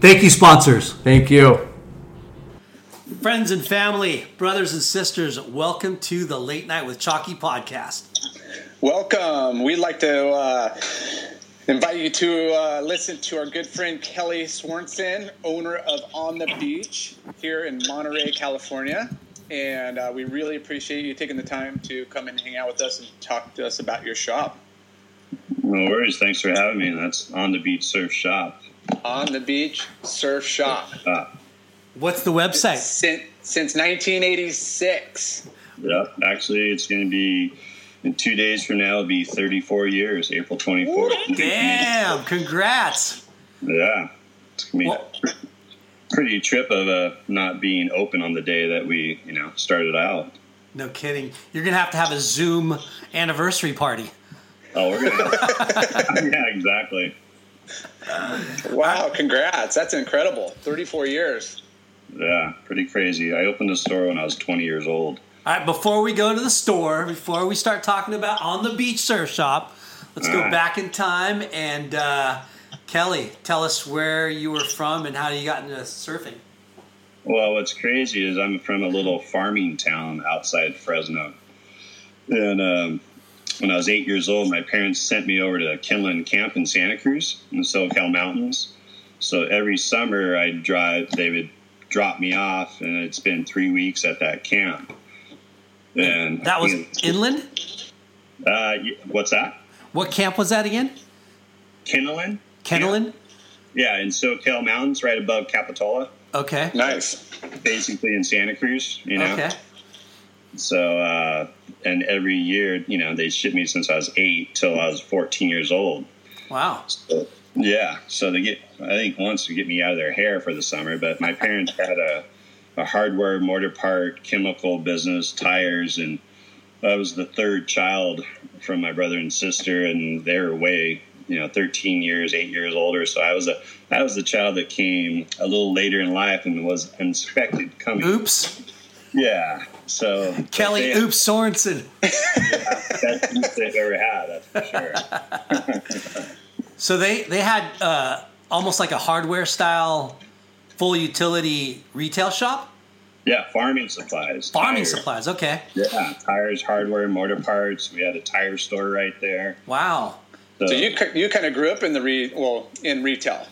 Thank you, sponsors. Thank you. Friends and family, brothers and sisters, welcome to the Late Night with Chalky podcast. Welcome. We'd like to uh, invite you to uh, listen to our good friend Kelly Sorensen, owner of On the Beach here in Monterey, California. And uh, we really appreciate you taking the time to come and hang out with us and talk to us about your shop. No worries. Thanks for having me. That's on the beach surf shop. On the Beach Surf Shop. Ah, What's the website? Since, since 1986. yep. Actually, it's going to be in two days from now. It'll be 34 years, April 24th. Damn, congrats. Yeah, it's going to be Well- a pretty trip of uh, not being open on the day that we, you know, started out. No kidding. You're going to have to have a Zoom anniversary party. Oh, we're gonna. yeah, exactly. Wow, congrats. That's incredible. 34 years. Yeah, pretty crazy. I opened a store when I was 20 years old. All right, before we go to the store, before we start talking about on the beach surf shop, let's go Alright. back in time and uh, Kelly, tell us where you were from and how you got into surfing. Well, what's crazy is I'm from a little farming town outside Fresno. And um, when I was eight years old, my parents sent me over to Kennolyn Camp in Santa Cruz in the Soquel Mountains. So every summer I'd drive, they would drop me off, and I'd spend three weeks at that camp. And That was you know, inland? uh, what's that? What camp was that again? Kennolyn? Kennelin? Yeah, in Soquel Mountains, right above Capitola, Okay. Nice. basically in Santa Cruz. You know. Okay. So, uh, and every year, you know, they shipped me since I was eight till I was 14 years old. Wow. So, yeah. So they get, I think once to get me out of their hair for the summer, but my parents had a, a hardware, mortar part, chemical business, tires, and I was the third child from my brother and sister, and they were way, you know, 13 years, eight years older. So I was a, I was the child that came a little later in life and was unexpected coming. Oops. Yeah. So Kelly they- Oops Sorensen. best boots they've ever had. That's for sure. So they they had uh, almost like a hardware style, full utility retail shop, Yeah, farming supplies. farming tires. supplies. Okay. Yeah, tires, hardware, motor parts. We had a tire store right there. Wow. So, So you you kind of grew up in the re well in retail.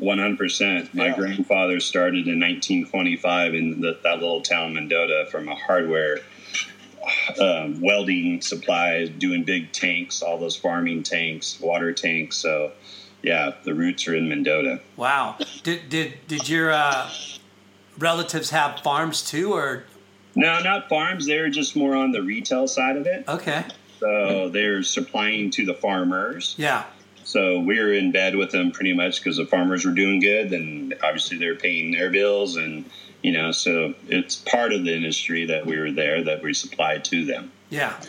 100%. My Yeah. grandfather started in 1925 in the, that little town, Mendota, from a hardware um, welding supplies, doing big tanks, all those farming tanks, water tanks. So, yeah, the roots are in Mendota. Wow. Did did did your uh, relatives have farms too, or No, not farms. They're just more on the retail side of it. okay? So they're supplying to the farmers. Yeah. So we were in bed with them pretty much because the farmers were doing good, and obviously they're paying their bills, and you know, so it's part of the industry that we were there that we supplied to them. Yeah.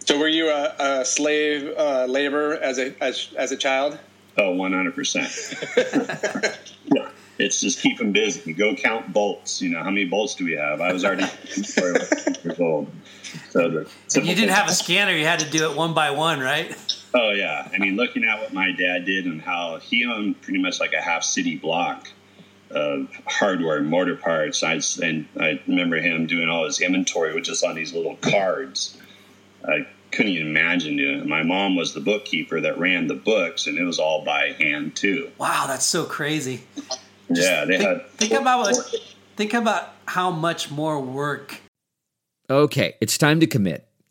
So were you a, a slave uh, labor as a as, as a child? Oh, one hundred percent. Yeah, it's just keep them busy. Go count bolts. You know, how many bolts do we have? I was already four years old. So the You didn't have a scanner; you had to do it one by one, right? Oh yeah, I mean, looking at what my dad did and how he owned pretty much like a half city block of hardware, mortar parts. I and I remember him doing all his inventory, which is on these little cards. I couldn't even imagine doing it. My mom was the bookkeeper that ran the books, and it was all by hand too. Wow, that's so crazy. yeah, they Think, had. think about what, think about how much more work. Okay, it's time to commit.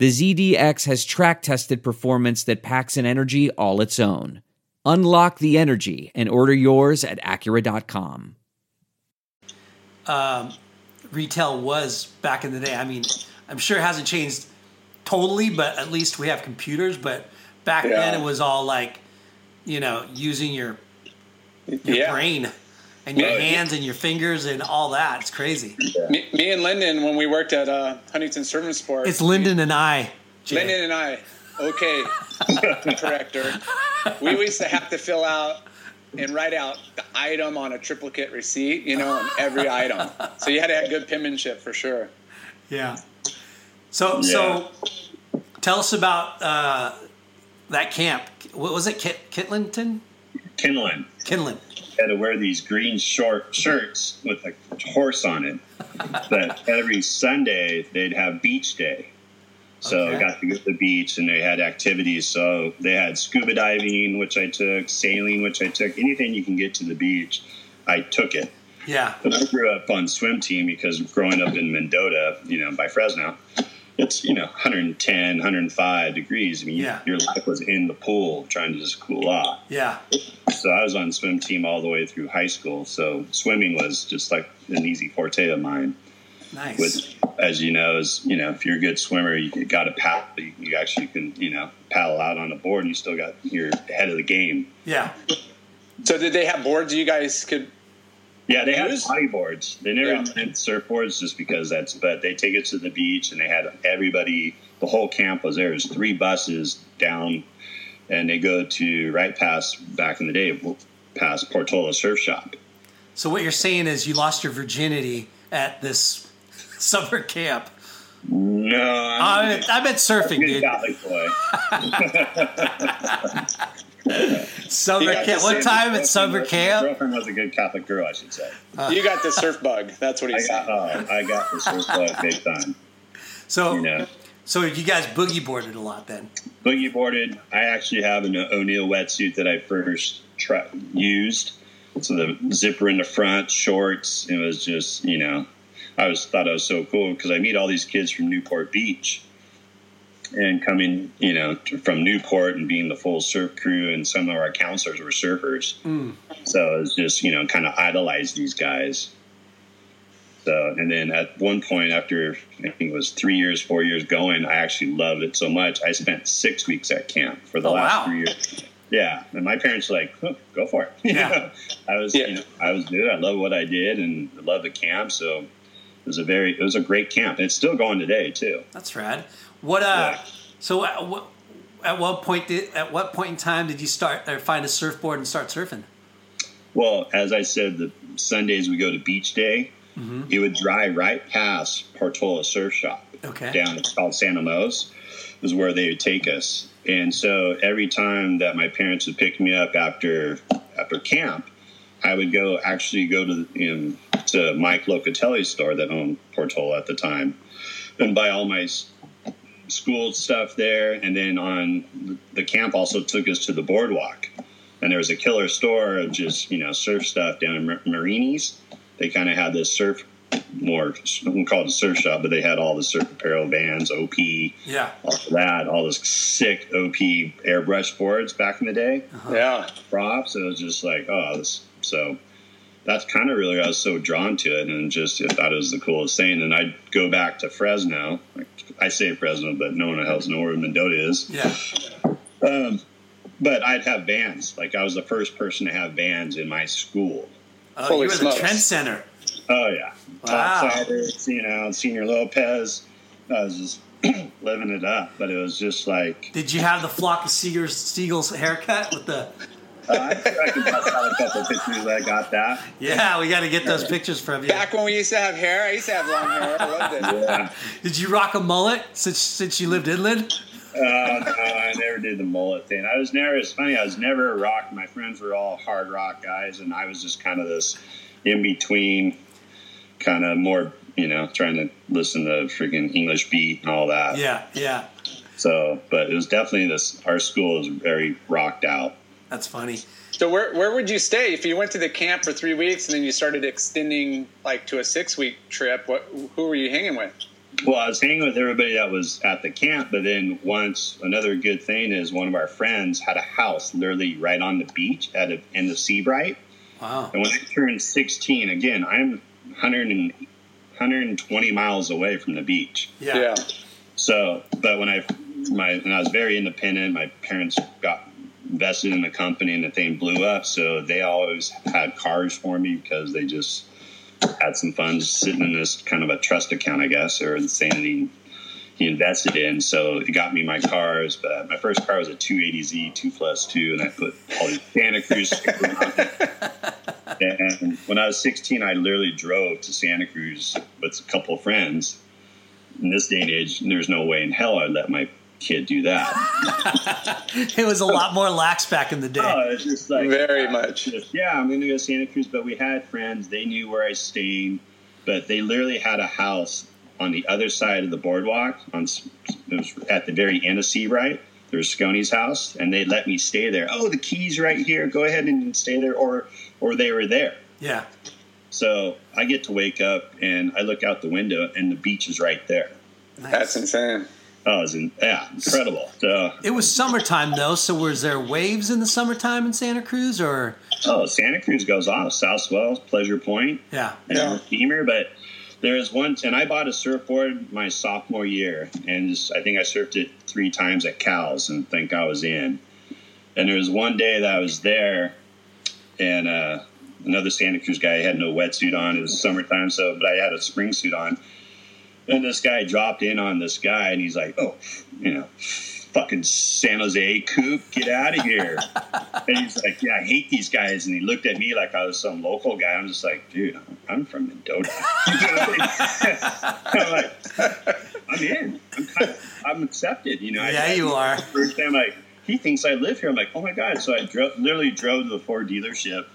the ZDX has track tested performance that packs an energy all its own. Unlock the energy and order yours at Acura.com. Um, retail was back in the day. I mean, I'm sure it hasn't changed totally, but at least we have computers. But back Yeah. then, it was all like, you know, using your your yeah. brain and your Yeah. hands and your fingers and all that. It's crazy. Me, me and Lyndon, when we worked at uh, Huntington Surf and Sport, It's Lyndon and I. Jay. Lyndon and I, okay, corrector. We used to have to fill out and write out the item on a triplicate receipt, you know, on every item. So you had to have good penmanship for sure. Yeah. So so, tell us about uh, that camp. What was it? Kit Kitlington? Kennolyn. Kennolyn. had to wear these green short shirts with a horse on it. But every Sunday they'd have beach day. So I got to go to the beach and they had activities. So they had scuba diving, which I took, sailing, which I took, anything you can get to the beach, I took it. Yeah. But I grew up on swim team because growing up in Mendota, you know, by Fresno, it's you know 110, 105 degrees. I mean, Yeah. your life was in the pool trying to just cool off. Yeah. So I was on swim team all the way through high school. So swimming was just like an easy forte of mine. Nice. Which, as you know, is you know if you're a good swimmer, you got to paddle. You, you actually can you know paddle out on a board, and you still got you're ahead of the game. yeah. So did they have boards you guys could? Yeah, they had bodyboards. They never Yeah. had surfboards just because that's. But they take us to the beach, and they had everybody. The whole camp was there. There's three buses down, and they go to right past back in the day, past Portola Surf Shop. So what you're saying is you lost your virginity at this summer camp. No, I I'm meant, I meant surfing, dude. Catholic boy. Summer camp. What time at summer My camp? girlfriend was a good Catholic girl, I should say. Uh. You got the surf bug. That's what I he's got, saying. oh, I got the surf bug big time. So, You know. so you guys boogie boarded a lot then? boogie boarded. I actually have an O'Neill wetsuit that I first tri- used. So the zipper in the front, shorts. It was just you know, I was thought I was so cool because I meet all these kids from Newport Beach, and coming you know t- from Newport and being the full surf crew, and some of our counselors were surfers. Mm. So it was just you know kind of idolize these guys. So, and then at one point, after I think it was three years, four years going, I actually loved it so much. I spent six weeks at camp for the Oh, last wow. three years. Yeah, and my parents were like, "Huh, "Go for it." You Yeah. know? I was, Yeah. you know, I was good. I love what I did, and I love the camp. So it was a very, it was a great camp. And it's still going today too. That's rad. What? Uh, Yeah. So at what, at what point did at what point in time did you start or find a surfboard and start surfing? Well, as I said, the Sundays we go to beach day. Mm-hmm. He would drive right past Portola Surf Shop. Okay. Down, it's called Santa Mose, is where they would take us. And so every time that my parents would pick me up after after camp, I would go actually go to in, to Mike Locatelli's store that owned Portola at the time, and buy all my school stuff there. And then on the camp also took us to the boardwalk, and there was a killer store of just you know surf stuff down in Mar- Marini's. They kind of had this surf more, I wouldn't call it a surf shop, but they had all the surf apparel bands, OP, Yeah. all that, all those sick OP airbrush boards back in the day, uh-huh. Yeah. props. It was just like, oh, this. So that's kind of really why I was so drawn to it, and just I thought it was the coolest thing. And I'd go back to Fresno. I say Fresno, but no one else knows where Mendota is. Yeah. Um, but I'd have bands. Like I was the first person to have bands in my school. Oh, Holy you were smokes. the trend center. Oh yeah, Wow. Topsiders, you know, Senior Lopez. I was just living it up, but it was just like Did you have the flock of seagulls, seagulls haircut with the? I, I can bust out a couple pictures. I got that. Yeah, we got to get those pictures from you. Back when we used to have hair, I used to have long hair. I loved it. Yeah. Did you rock a mullet since since you lived inland? Uh, no, I never did the mullet thing. I was never. It's funny. I was never a rock. My friends were all hard rock guys, and I was just kind of this in between, kind of more. You know, trying to listen to freaking English beat and all that. Yeah, yeah. So, but it was definitely this. Our school was very rocked out. That's funny. So where where would you stay if you went to the camp for three weeks and then you started extending like to a six week trip? What who were you hanging with? Well, I was hanging with everybody that was at the camp, but then once another good thing is one of our friends had a house literally right on the beach at the end of Seabright. Wow. And when I turned 16, again, I'm 100 and, 120 miles away from the beach. Yeah. yeah. So, but when I my when I was very independent, my parents got invested in the company and the thing blew up. So they always had cars for me because they just had some funds sitting in this kind of a trust account, I guess, or the same that he, invested in. So it got me my cars. But my first car was a 280Z, two plus two, and I put all these Santa Cruz stickers on it. And when I was 16, I literally drove to Santa Cruz with a couple of friends. In this day and age, there's no way in hell I'd let my kid do that. It was a lot more lax back in the day. Oh, it's just like Very uh, much. just, yeah, I'm going to go to Santa Cruz, but we had friends. They knew where I stayed, but they literally had a house on the other side of the boardwalk. On it was at the very end of Seabright. There's Sconey's house, and they let me stay there. Oh, the keys right here. Go ahead and stay there, or or they were there. Yeah. So I get to wake up and I look out the window and the beach is right there. That's insane. Oh, it was in, yeah, incredible. So, It was summertime though, so was there waves in the summertime in Santa Cruz or oh, Santa Cruz goes off. South Swell, Pleasure Point, yeah. you know, steamer. But there was one, and I bought a surfboard my sophomore year, and just, I think I surfed it three times at Cowell's and think I was in. And there was one day that I was there, and uh, another Santa Cruz guy had no wetsuit on. It was summertime, so but I had a spring suit on. And this guy dropped in on this guy, and he's like, "Oh, you know, fucking San Jose coop, get out of here!" and he's like, "Yeah, I hate these guys." And he looked at me like I was some local guy. I'm just like, "Dude, I'm, I'm from Mendota." I'm like, "I'm in. I'm kind of, I'm accepted." You know? I- Yeah, I- you are. First time, like, he thinks I live here. I'm like, "Oh my god!" So I dro- literally drove to the Ford dealership.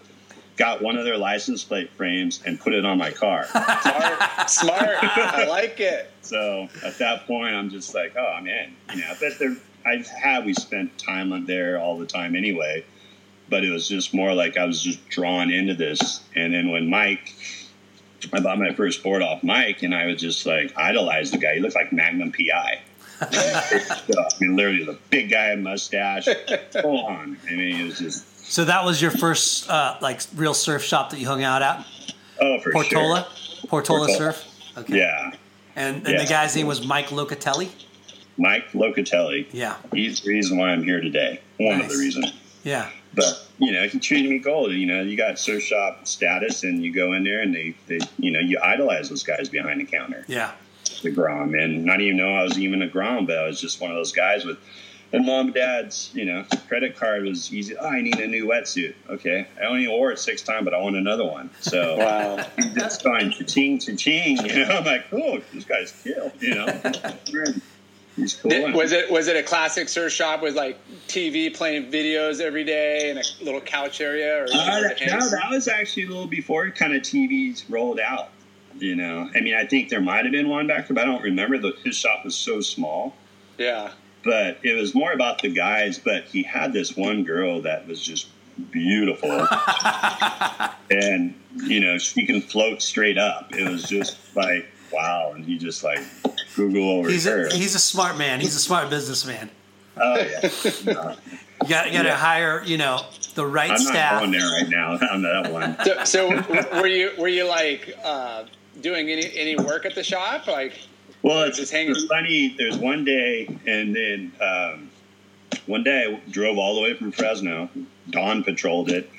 Got one of their license plate frames and put it on my car. Smart. Smart. I like it. So at that point, I'm just like, oh, I'm in. You know, but there, I've had we spent time on there all the time anyway. But it was just more like I was just drawn into this. And then when Mike, I bought my first board off Mike, and I was just like idolized the guy. He looked like Magnum PI. Uh, I mean, literally the big guy, mustache, full on. I mean, it was just So that was your first uh, like real surf shop that you hung out at? oh for Portola? sure. Portola, Portola. Surf? Okay. Yeah, And, and Yeah. the guy's name was Mike Locatelli? Mike Locatelli. Yeah. He's the reason why I'm here today. One of the reasons. Yeah. but you know he treated me gold you know you got surf shop status and you go in there and they, they you know you idolize those guys behind the counter Yeah. the grom and not even know i was even a grom but i was just one of those guys with and mom and dad's you know credit card was easy oh i need a new wetsuit okay i only wore it six times but i want another one so Wow. it's going cha-ching cha-ching you know i'm like oh this guy's kill you know he's cool Did, was it was it a classic surf shop with like TV playing videos every day and a little couch area? Or Uh, that, no, that was actually a little before kind of TVs rolled out. You know, I mean, I think there might have been one back there, but I don't remember. The, his shop was so small, yeah. But it was more about the guys. But he had this one girl that was just beautiful, and you know, she can float straight up. It was just like wow, and he just like Google over He's her. a, he's a smart man. He's a smart businessman. oh yeah, No, You got, you got to hire, you know, the right I'm staff. not going there right now on that one. So, so were you were you like uh, doing any any work at the shop? Like Well, it's, Just hanging. it's funny. There's one day, and then um, one day I drove all the way from Fresno. Dawn patrolled it.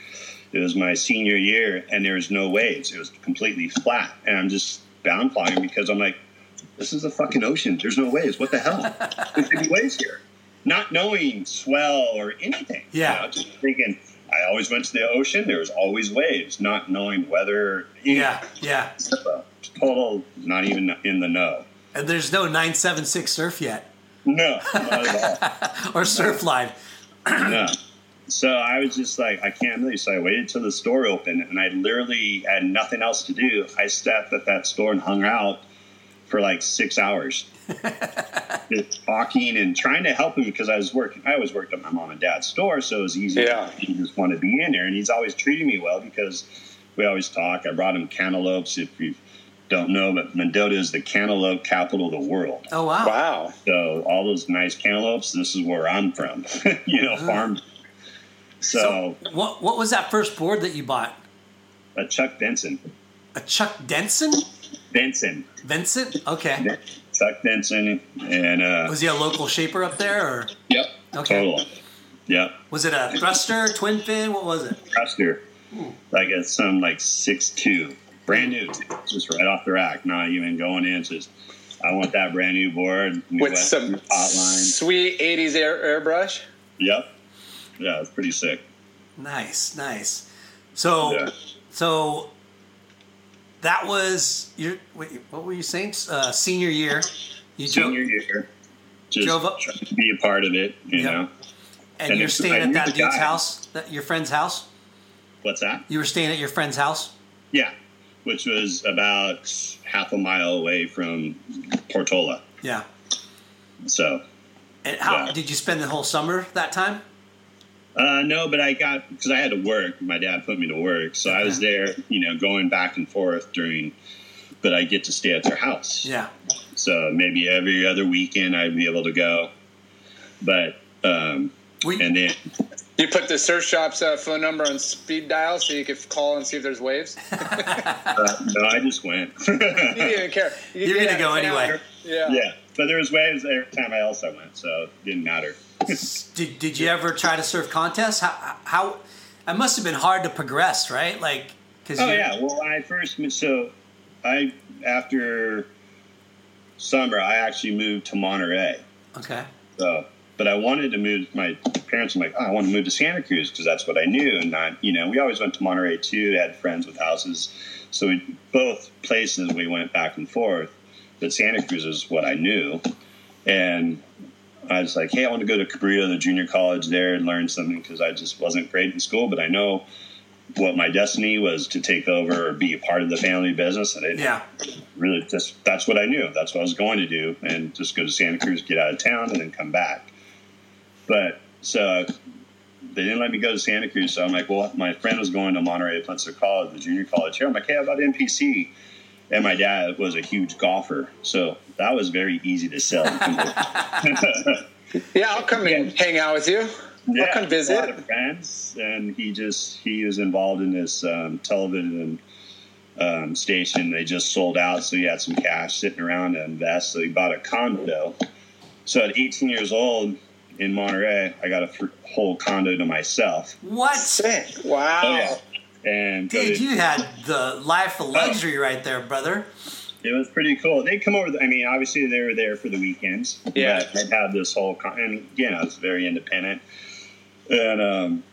It was my senior year, and there was no waves. It was completely flat, and I'm just bound flying because I'm like, this is a fucking ocean. There's no waves. What the hell? There should be waves here. Not knowing swell or anything. you Yeah. know, just thinking. I always went to the ocean. There was always waves. Not knowing weather. Yeah, yeah. Total, not even in the know. And there's no 976 surf yet No, not at or Surfline. no. So I was just like, I can't believe. So I waited till the store opened, and I literally had nothing else to do. I sat at that store and hung out for like six hours, just talking and trying to help him because I was working. I always worked at my mom and dad's store, so it was easy. Yeah. He just wanted to be in there, and he's always treating me well because we always talk. I brought him cantaloupes. If you don't know, but Mendota is the cantaloupe capital of the world. Oh, wow. wow. So all those nice cantaloupes, this is where I'm from. you know, farm. So, So, what, what was that first board that you bought? a Chuck Benson, A Chuck Denson? Benson, Vincent? Okay. Chuck Benson, and uh, Was he a local shaper up there? Or yep, Okay. total, yep, was it a thruster, twin fin? What was it? Custer, like it's some like six two, brand new, just right off the rack, not even going in. Just I want that brand new board new With West some hotline. sweet '80s air, airbrush. Yep, yeah, it's pretty sick. Nice, nice. So, Yeah. so that was your. Wait, what were you saying? Uh, senior year. You Senior drove, year, just Drove up- trying to be a part of it, you Yep. know. and, and you're staying at that dude's guy. house, that your friend's house. What's that? You were staying at your friend's house. Yeah, which was about half a mile away from Portola. Yeah. So And how Yeah. did you spend the whole summer that time? Uh, no, but I got because I had to work. My dad put me to work, so I was there, you know, going back and forth during. But I get to stay at their house. Yeah. So maybe every other weekend I'd be able to go. But um, We, and then You put the surf shop's uh, phone number on speed dial so you could call and see if there's waves. uh, no, I just went. You didn't even care. You You're could gonna go out of anyway. Yeah. yeah, but there was waves every time I else I went, so it didn't matter. did, did you ever try to surf contests? How, how, it must have been hard to progress, right? Like, cause Oh you- yeah. Well, I first moved, so I after summer I actually moved to Monterey. Okay. So, but I wanted to move. My parents were like, oh, I want to move to Santa Cruz because that's what I knew, and not you know we always went to Monterey too. Had friends with houses, so we, both places we went back and forth. But Santa Cruz is what I knew, and I was like, hey, I want to go to Cabrillo, the junior college there, and learn something because I just wasn't great in school. But I know what my destiny was to take over or be a part of the family business, and I Yeah. really just that's what I knew. That's what I was going to do, and just go to Santa Cruz, get out of town, and then come back. But so they didn't let me go to Santa Cruz, so I'm like, well, my friend was going to Monterey Peninsula College, the junior college here. I'm like, hey, how about MPC? And my dad was a huge golfer, so that was very easy to sell. Yeah, I'll come and hang out with you. yeah, I'll come A lot visit. of friends, and he just he was involved in this um, television um, station. They just sold out, so he had some cash sitting around to invest. So he bought a condo. So at 18 years old in Monterey, I got a fr- whole condo to myself. What? Sick. Wow. Oh, yeah. And so Dude, it, you had the life of luxury right there, brother. it was pretty cool. They come over. I mean, obviously they were there for the weekends. Yeah. but They had this whole, con- and again, I was very independent. And um,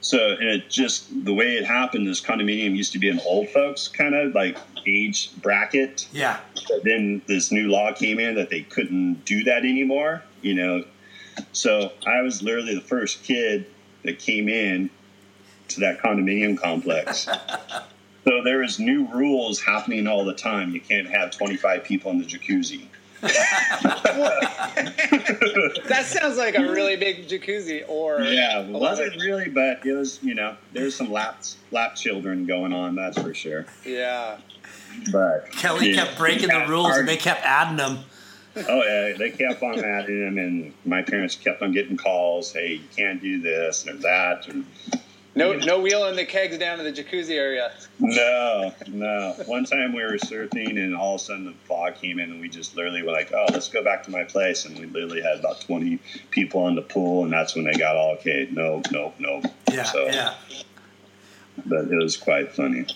so, and it just the way it happened. This condominium used to be an old folks kind of like age bracket. Yeah. But then this new law came in that they couldn't do that anymore. You know, so I was literally the first kid that came in to that condominium complex. so there was new rules happening all the time. You can't have 25 people in the jacuzzi. That sounds like a really big jacuzzi or Yeah, it wasn't really, but it was. You know, there's some lap lap children going on. That's for sure. Yeah. But Kelly yeah. kept breaking the rules hard- and they kept adding them. Oh yeah, they kept on adding them, and my parents kept on getting calls. Hey, you can't do this or that. And No, no wheeling the kegs down to the jacuzzi area. no, no. One time we were surfing, and all of a sudden the fog came in, and we just literally were like, "Oh, let's go back to my place." And we literally had about twenty people in the pool, and that's when they got all okay. No, no, no. Yeah. So, Yeah. But it was quite funny.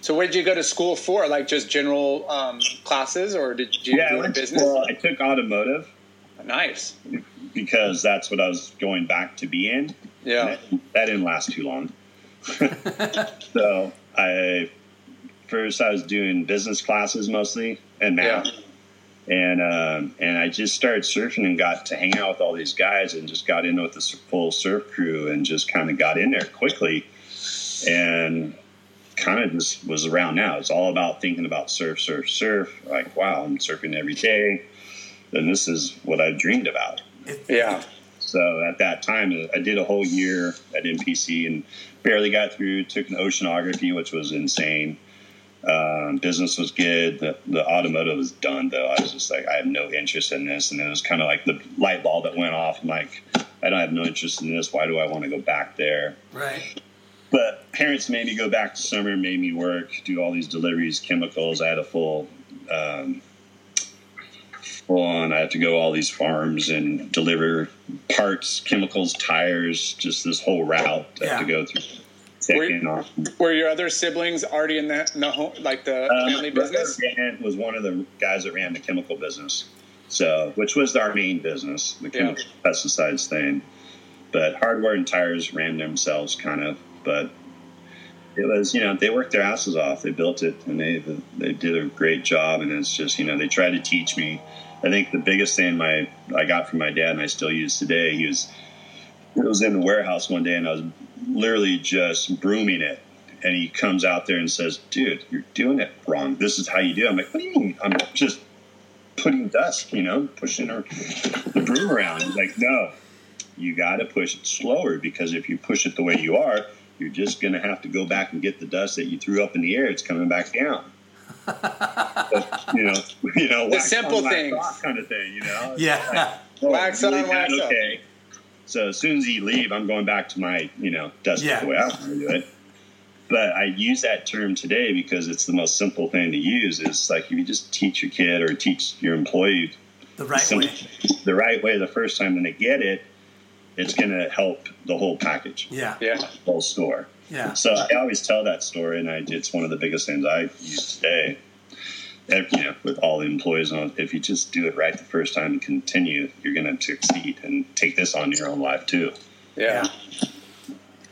So, what did you go to school for? Like just general um, classes, or did you Yeah, I do a went to business? school. I took automotive Nice. because that's what I was going back to be in. Yeah. that, that didn't last too long. so I first I was doing business classes mostly and math, and um, and I just started surfing and got to hang out with all these guys and just got in with the full surf crew and just kind of got in there quickly, and kind of just was around now. It's all about thinking about surf, surf, surf. Like wow, I'm surfing every day, and this is what I dreamed about. Yeah. So at that time, I did a whole year at MPC and barely got through. Took an oceanography, which was insane. Um, business was good. The, the automotive was done, though. I was just like, I have no interest in this. And it was kind of like the light bulb that went off. I'm like, I don't have no interest in this. Why do I want to go back there? Right. But parents made me go back to summer, made me work, do all these deliveries, chemicals. I had a full, um, full on. I had to go all these farms and deliver parts, chemicals, tires, just this whole route. I had to go through. Were- in. Were your other siblings already in the, in the home, like the Um, family business? ran- was one of the guys that ran the chemical business, so which was our main business, the Yeah. chemical pesticides thing. But hardware and tires ran themselves, kind of. But it was, you know, they worked their asses off. They built it, and they they did a great job. And it's just, you know, they tried to teach me. I think the biggest thing my I got from my dad, and I still use today, he was I was in the warehouse one day, and I was literally just brooming it. And he comes out there and says, "Dude, you're doing it wrong. This is how you do." it. I'm like, "What do you mean? I'm just putting dust, you know, pushing her, the broom around." He's like, "No, you got to push it slower because if you push it the way you are, you're just going to have to go back and get the dust that you threw up in the air. It's coming back down. But, you know, you know, The simple on, things. kind of thing. You know, Yeah. like, oh, Wax on, wax off. Okay. So as soon as you leave, I'm going back to my, you know, dust Yeah. the way I want to do it. But I use that term today because it's the most simple thing to use. Is like if you just teach your kid or teach your employee The right some- way. the right way the first time when they get it, it's going to help the whole package, Yeah. Yeah. whole store. Yeah. So I always tell that story, and I, it's one of the biggest things I use today. Ev- You know, with all the employees on, if you just do it right the first time and continue, you're going to succeed and take this on your own life too. Yeah. Yeah.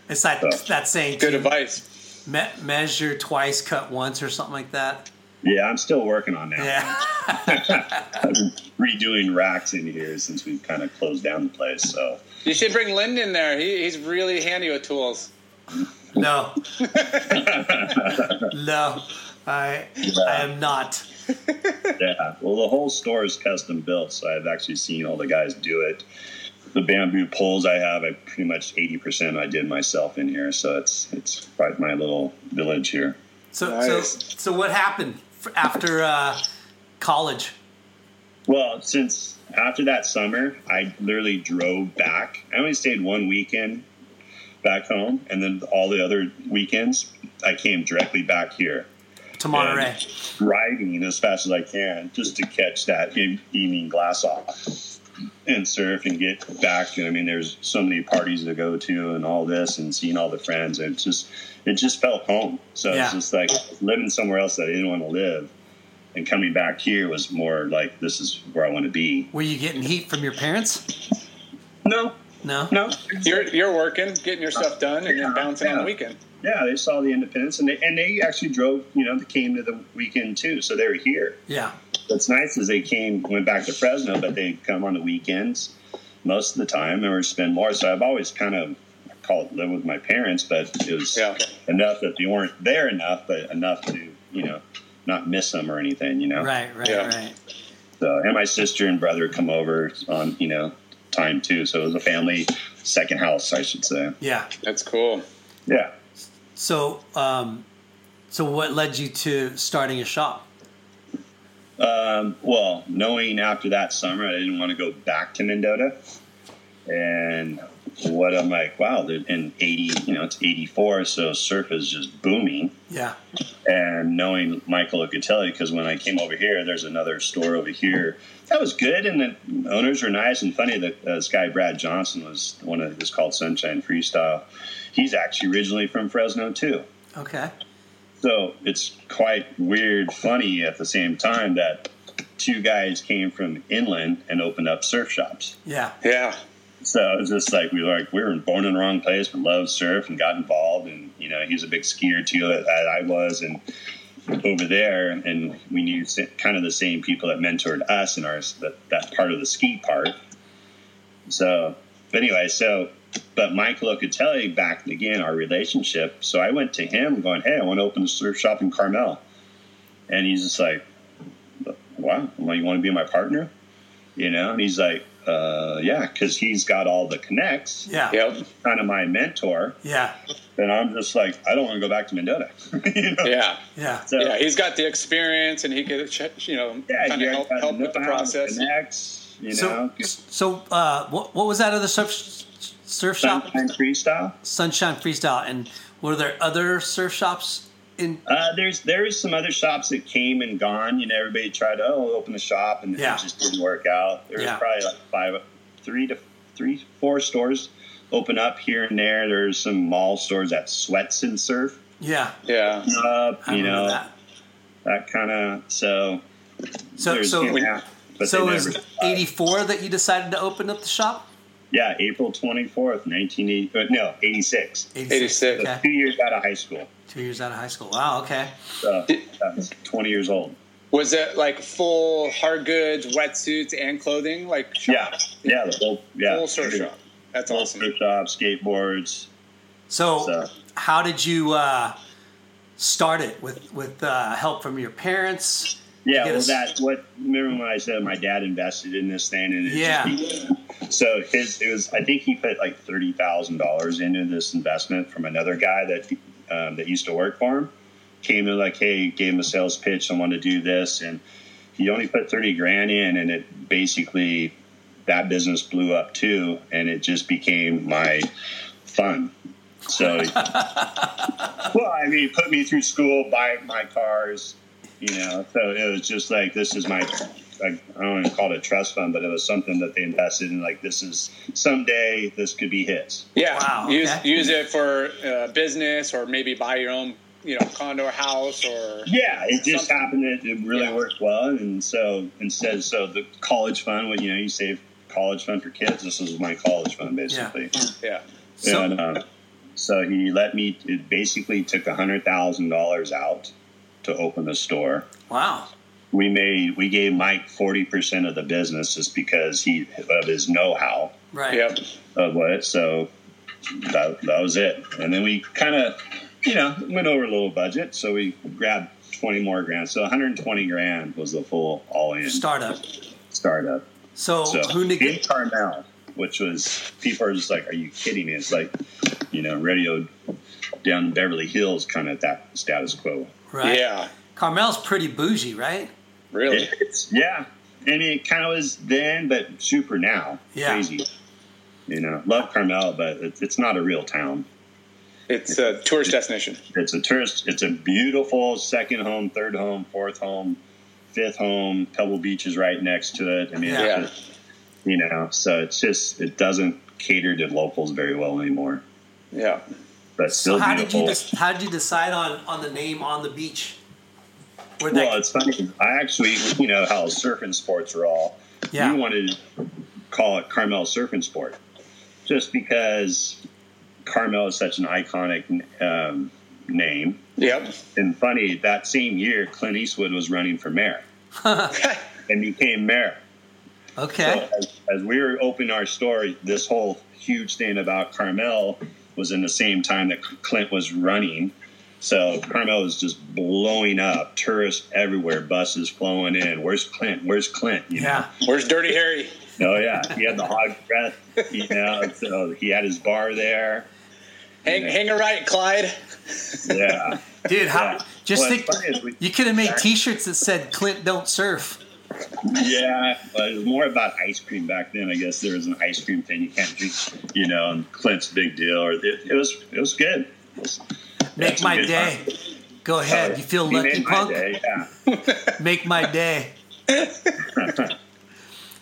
It's like So- that saying, Good too, advice. me- measure twice, cut once, or something like that. Yeah, I'm still working on that. Yeah. I've been redoing racks in here since we've kind of closed down the place. So You should bring Lynn in there. He, he's really handy with tools. No. no. I I am not. Yeah, well, the whole store is custom built, so I've actually seen all the guys do it. The bamboo poles I have, I pretty much eighty percent I did myself in here, so it's it's quite my little village here. So Nice. so so what happened after uh, college? Well, since after that summer, I literally drove back. I only stayed one weekend back home, and then all the other weekends, I came directly back here. To Monterey. and driving as fast as I can just to catch that evening glass off and surf and get back. I mean, there's so many parties to go to and all this and seeing all the friends. And it just, it just felt home. So Yeah. it's just like living somewhere else that I didn't want to live. And coming back here was more like, this is where I want to be. Were you getting heat from your parents? No, No. no. You're you're working, getting your stuff done, and then bouncing on the weekend. Yeah, they saw the independence and they, and they actually drove, you know, they came to the weekend too. So they were here. Yeah. What's nice is they came, went back to Fresno, but they come on the weekends most of the time and or spend more. So I've always kind of I call it live with my parents, but it was Yeah. enough that they weren't there enough, but enough to you know not miss them or anything, you know. Right. Right. Yeah. Right. So and my sister and brother come over on you know time too. So it was a family second house, I should say. Yeah. That's cool. Yeah. So um, so what led you to starting a shop? Um, well, knowing after that summer, I didn't want to go back to Mendota. And what I'm like, wow, they're in 80, you know, it's 84, so surf is just booming. Yeah. And knowing Mike Locatelli, because when I came over here, there's another store over here that was good, and the owners were nice and funny. That uh, this guy Brad Johnson was one of it's called Sunshine Freestyle. He's actually originally from Fresno too. Okay. So it's quite weird, funny at the same time that two guys came from inland and opened up surf shops. Yeah. Yeah. So it was just like we were like we were born in the wrong place, but loved surf and got involved. And you know, he's a big skier too, as I was, and over there, and we knew kind of the same people that mentored us in our that, that part of the ski part. So, but anyway, so but Mike Locatelli back again our relationship. So I went to him going, "Hey, I want to open a surf shop in Carmel," and he's just like, "Wow, you want to be my partner?" You know, and he's like, uh, "Yeah," because he's got all the connects, Yeah. Yep. kind of my mentor. Yeah. And I'm just like, I don't want to go back to Mendota. you know? Yeah. Yeah. So, Yeah. He's got the experience, and he could, you know, yeah, kind of help help with the know how to process. Connects, you So know, so uh, what what was that other surf surf shop? Sunshine freestyle. Sunshine Freestyle. And were there other surf shops in? Uh, there's there's some other shops that came and gone. You know, everybody tried to oh open a shop and Yeah. it just didn't work out. There was Yeah. probably like five, three to three, four stores open up here and there. There's some mall stores that sweats and surf Yeah. Yeah. up. I you know that. that, kind of so. So so yeah, but so they it was eighty four that you decided to open up the shop. Yeah, April 24th, 1980. uh, No, 86. 86. Okay. Two years out of high school. Two years out of high school. Wow. Okay. So I was 20 years old. Was it like full hard goods, wetsuits, and clothing? Like Yeah, shop? yeah, the whole yeah, full surf shop. That's Full awesome. surf shop, skateboards. So, So- how did you uh, start it with with uh, help from your parents? Yeah, well, us- that what remember when I said my dad invested in this thing and it Yeah. just, so his it was I think he put like thirty thousand dollars into this investment from another guy that um, that used to work for him. Came in like, hey, gave him a sales pitch. I want to do this, and he only put thirty grand in, and it basically that business blew up too, and it just became my fun. So, well, I mean, put me through school, buy my cars, you know. So it was just like this is my, I, I don't want to call it a trust fund, but it was something that they invested in. Like this is someday this could be his. Yeah, Wow, use okay. use it for uh, business or maybe buy your own, you know, condo or house or Yeah, it just Something. happened. It, it really Yeah. worked well, and so instead, so the college fund, when you know you save college fund for kids, this was my college fund basically. yeah. So- and uh, so he let me. It basically took a hundred thousand dollars out to open the store. Wow. We made we gave Mike forty percent of the business just because he of his know how Right. Yep. of what. So that that was it. And then we kind of you know went over a little budget, so we grabbed twenty more grand. So one hundred and twenty grand was the full all in Startup. startup. So, So who in neg- Carmel, which was people are just like, "Are you kidding me?" It's like you know, radio down in Beverly Hills, kind of that status quo. right? Yeah. Carmel's pretty bougie, right? Really. It's, yeah, I mean, it kind of was then, but super now. Yeah. Crazy. You know, love Carmel, but it, it's not a real town. It's a tourist destination. It's a tourist. It's a beautiful second home, third home, fourth home, fifth home. Pebble Beach is right next to it. I mean, Yeah. it's just, you know, so it's just it doesn't cater to locals very well anymore. Yeah. But So still how did you des- how did you decide on on the name on the beach? Where that Well, it's funny. I actually, you know, how surfing sports are all. Yeah. We wanted to call it Carmel Surfing Sport, just because Carmel is such an iconic um, name. Yep. And funny, that same year, Clint Eastwood was running for mayor and became mayor. okay. So as, as we were opening our store, this whole huge thing about Carmel was in the same time that Clint was running. So Carmel was just blowing up, tourists everywhere, buses flowing in. Where's Clint? Where's Clint? You know? Yeah. Where's Dirty Harry? Oh yeah, he had the hog breath. You know, so he had his bar there. Hang, Yeah. hang a right, Clyde. Yeah, Dude, how Yeah. just Well, think it's funny is we- you could have made T-shirts that said "Clint don't surf." yeah. But it was more about ice cream back then. I guess there was an ice cream thing you can't drink. You know, and Clint's big deal. Or it, it was it was good. It was- Make my day. Go ahead. You feel lucky, punk? day, Yeah. Make my day.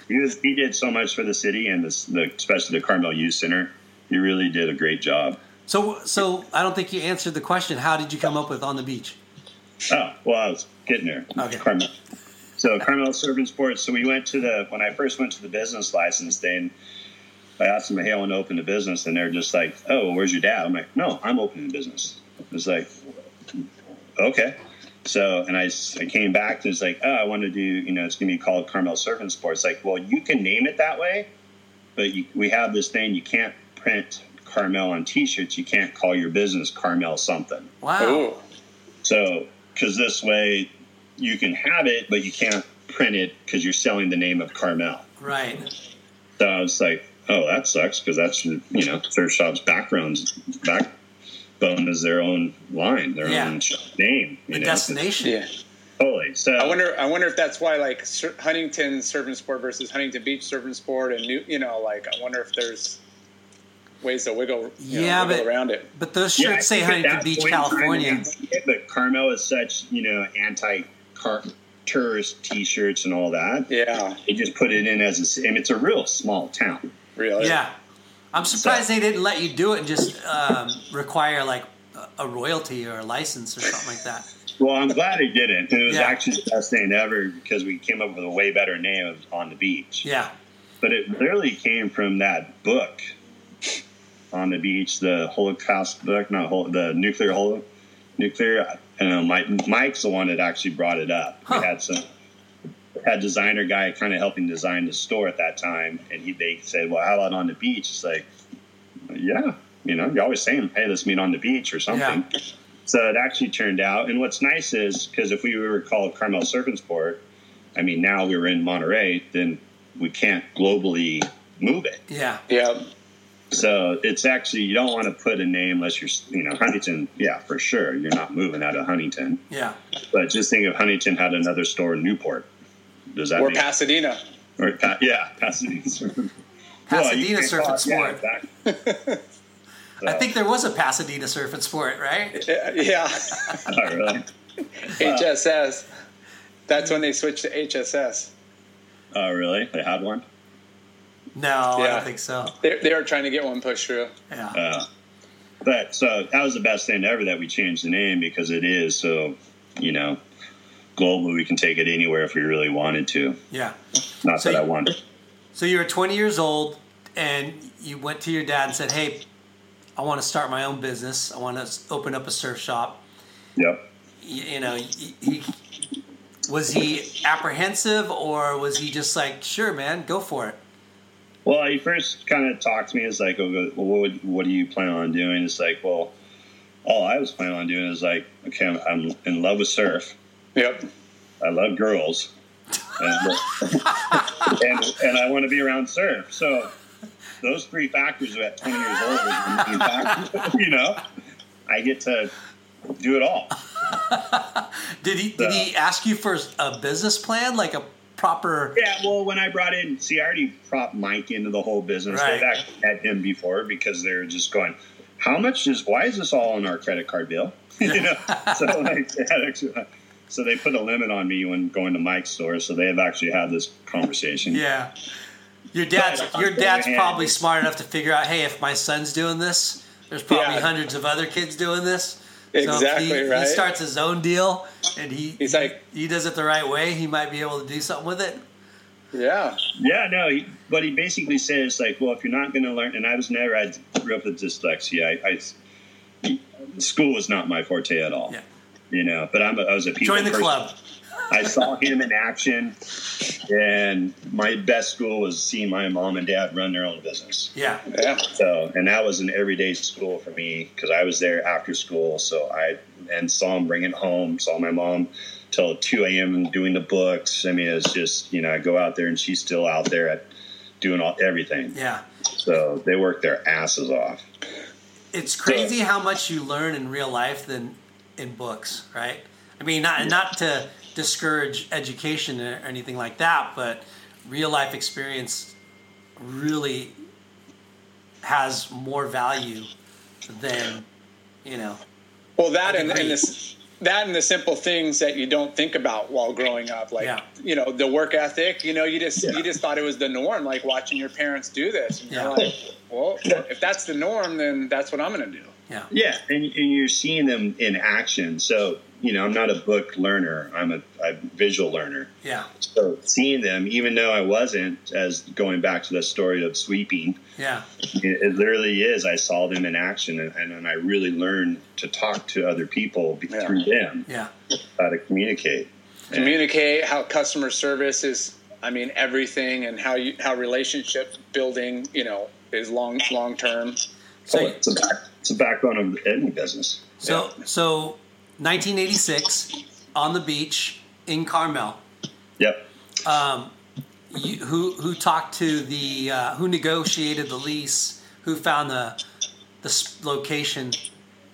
he was he did so much for the city and this, the, especially the Carmel Youth Center. He really did a great job. So, so I don't think you answered the question. How did you come up with on the beach? Oh well, I was getting there. Okay. Carmel. So Carmel Surfing Sports. So we went to the when I first went to the business license thing. I asked them, "Hey, I want to open a business," and they're just like, "Oh, where's your dad?" I'm like, "No, I'm opening a business." It's like, okay. So, and I, I came back and it's like, oh, I want to do, you know, it's going to be called Carmel Surfing Sports. Like, well, you can name it that way, but you, we have this thing, you can't print Carmel on t-shirts. You can't call your business Carmel something. Wow. Ooh. So, because this way you can have it, but you can't print it because you're selling the name of Carmel. Right. So I was like, oh, that sucks because that's, you know, Surf Shop's backgrounds, backbone is their own line, their Yeah. own name. You The know? destination. Yeah. Totally. So I wonder. I wonder if that's why, like Huntington Surfing Sport versus Huntington Beach Surfing Sport, and new, you know, like I wonder if there's ways to wiggle, you know, Yeah, wiggle but- around it. But those Yeah, shirts say think at Huntington Beach, point time, California. it, But Carmel is such, you know, anti-car tourist T-shirts and all that. Yeah, They just put it in as a. I mean, it's a real small town. really. Yeah. I'm surprised they didn't let you do it and just um, require like a- a royalty or a license or something like that. Well, I'm glad they didn't. It was Yeah. actually the best thing ever because we came up with a way better name of on the beach. Yeah. But it literally came from that book on the beach, the Holocaust book, not hol- the nuclear holo, nuclear. And uh, Mike, Mike's the one that actually brought it up. Huh. We had some had designer guy kind of helping design the store at that time, and he they said, "Well, how about on the beach?" It's like, yeah, you know, you're always saying, "Hey, let's meet on the beach" or something. So it actually turned out. And what's nice is because if we were called Carmel Surf and Sport, I mean, now we were in Monterey, then we can't globally move it. Yeah. Yeah. So it's actually you don't want to put a name unless you're you know Huntington. Yeah, for sure, you're not moving out of Huntington. Yeah. But just think if Huntington had another store in Newport. Does that Or make Pasadena. or pa- yeah, Pasadena. Surf- Well, Pasadena you can Surf and it- yeah, Sport. exactly. I think there was a Pasadena Surf and Sport, right? Yeah. yeah. Oh, really? HSS. That's when they switched to HSS. Oh, really? They had one. No, I don't think so. They, they were trying to get one pushed through. Yeah. Uh, but so that was the best thing ever that we changed the name because it is so, you know, global. We can take it anywhere if we really wanted to. Yeah. Not So that I wanted. So you were 20 years old and you went to your dad and said, "Hey, I want to start my own business. I want to open up a surf shop." Yep. You, you know, he, he, was he apprehensive or was he just like, "Sure, man, go for it"? Well, he first kind of talked to me. It's like, well, what, what do you plan on doing? It's like, well, all I was planning on doing is like, okay, I'm, I'm in love with surf. Yep. I love girls, and, uh, and, and I want to be around surf. So those three factors at 20 years old, factors, you know, I get to do it all. Did he did he ask you for a business plan, like a proper? Yeah, well, when I brought in, see, I already brought Mike into the whole business. Right. They've actually had him before because they're just going, how much is, why is this all on our credit card bill? you know, so like, they had extra, so they put a limit on me when going to Mike's store. So they have actually had this conversation. Yeah. Your dad's But, uh, your dad's the probably smart enough to figure out, hey, if my son's doing this, there's probably Yeah. hundreds of other kids doing this. Exactly, so if he, right? He starts his own deal, and he He's like- he does it the right way. He might be able to do something with it. Yeah. Yeah, no, he, but he basically says like, well, if you're not going to learn, and I was never, I grew up with dyslexia. I, I school was not my forte at all. Yeah. You know, but I'm a, I was a people Join the person. club. I saw him in action, and my best school was seeing my mom and dad run their own business. Yeah. Yeah. So, and that was an everyday school for me because I was there after school. So I and saw him bring it home. Saw my mom till two a.m. doing the books. I mean, it's just you know I go out there and she's still out there at doing all everything. Yeah. So they work their asses off. It's crazy how much you learn in real life than in books, right? I mean, not not to discourage education or anything like that, but real life experience really has more value than you know. Well, that and, and this that and the simple things that you don't think about while growing up, like Yeah. you know the work ethic. You know, you just Yeah. you just thought it was the norm, like watching your parents do this. And Yeah. you're like, well, if that's the norm, then that's what I'm going to do. Yeah. Yeah, and, and you're seeing them in action. So you know, I'm not a book learner. I'm a, a visual learner. Yeah. So seeing them, even though I wasn't, as going back to the story of sweeping, Yeah. it, it literally is. I saw them in action, and, and, and I really learned to talk to other people Yeah. through them, Yeah. how to communicate. Communicate how customer service is. I mean, everything and how you how relationship building. You know, is long long term. So oh, it's, a back, it's a backbone of any business. so so 1986 on the beach in Carmel. Yep. You, who who talked to the uh, who negotiated the lease? Who found the the location?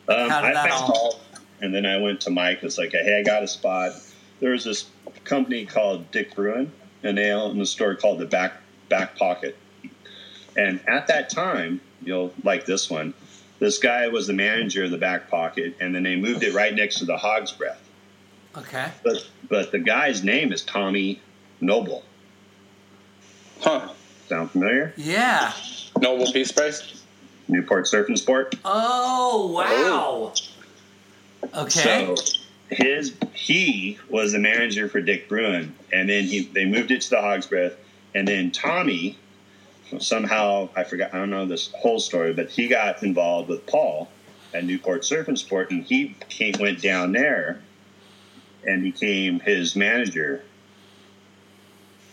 Um, How did I, that I all- called, and then I went to Mike. It's like, hey, I got a spot. There was this company called Dick Bruhn, and they owned a store called the Back Back Pocket. And at that time, you'll like this one. This guy was the manager of the Back Pocket, and then they moved it right next to the Hog's Breath. Okay. But but the guy's name is Tommy Noble. Huh? Sound familiar? Yeah. Noble Peace Prize. Newport Surf and Sport. Oh wow. Oh. Okay. So his he was the manager for Dick Bruhn, and then he they moved it to the Hog's Breath, and then Tommy somehow I forgot I don't know this whole story, but he got involved with Paul at Newport Surf and Sport, and he came, went down there and became his manager.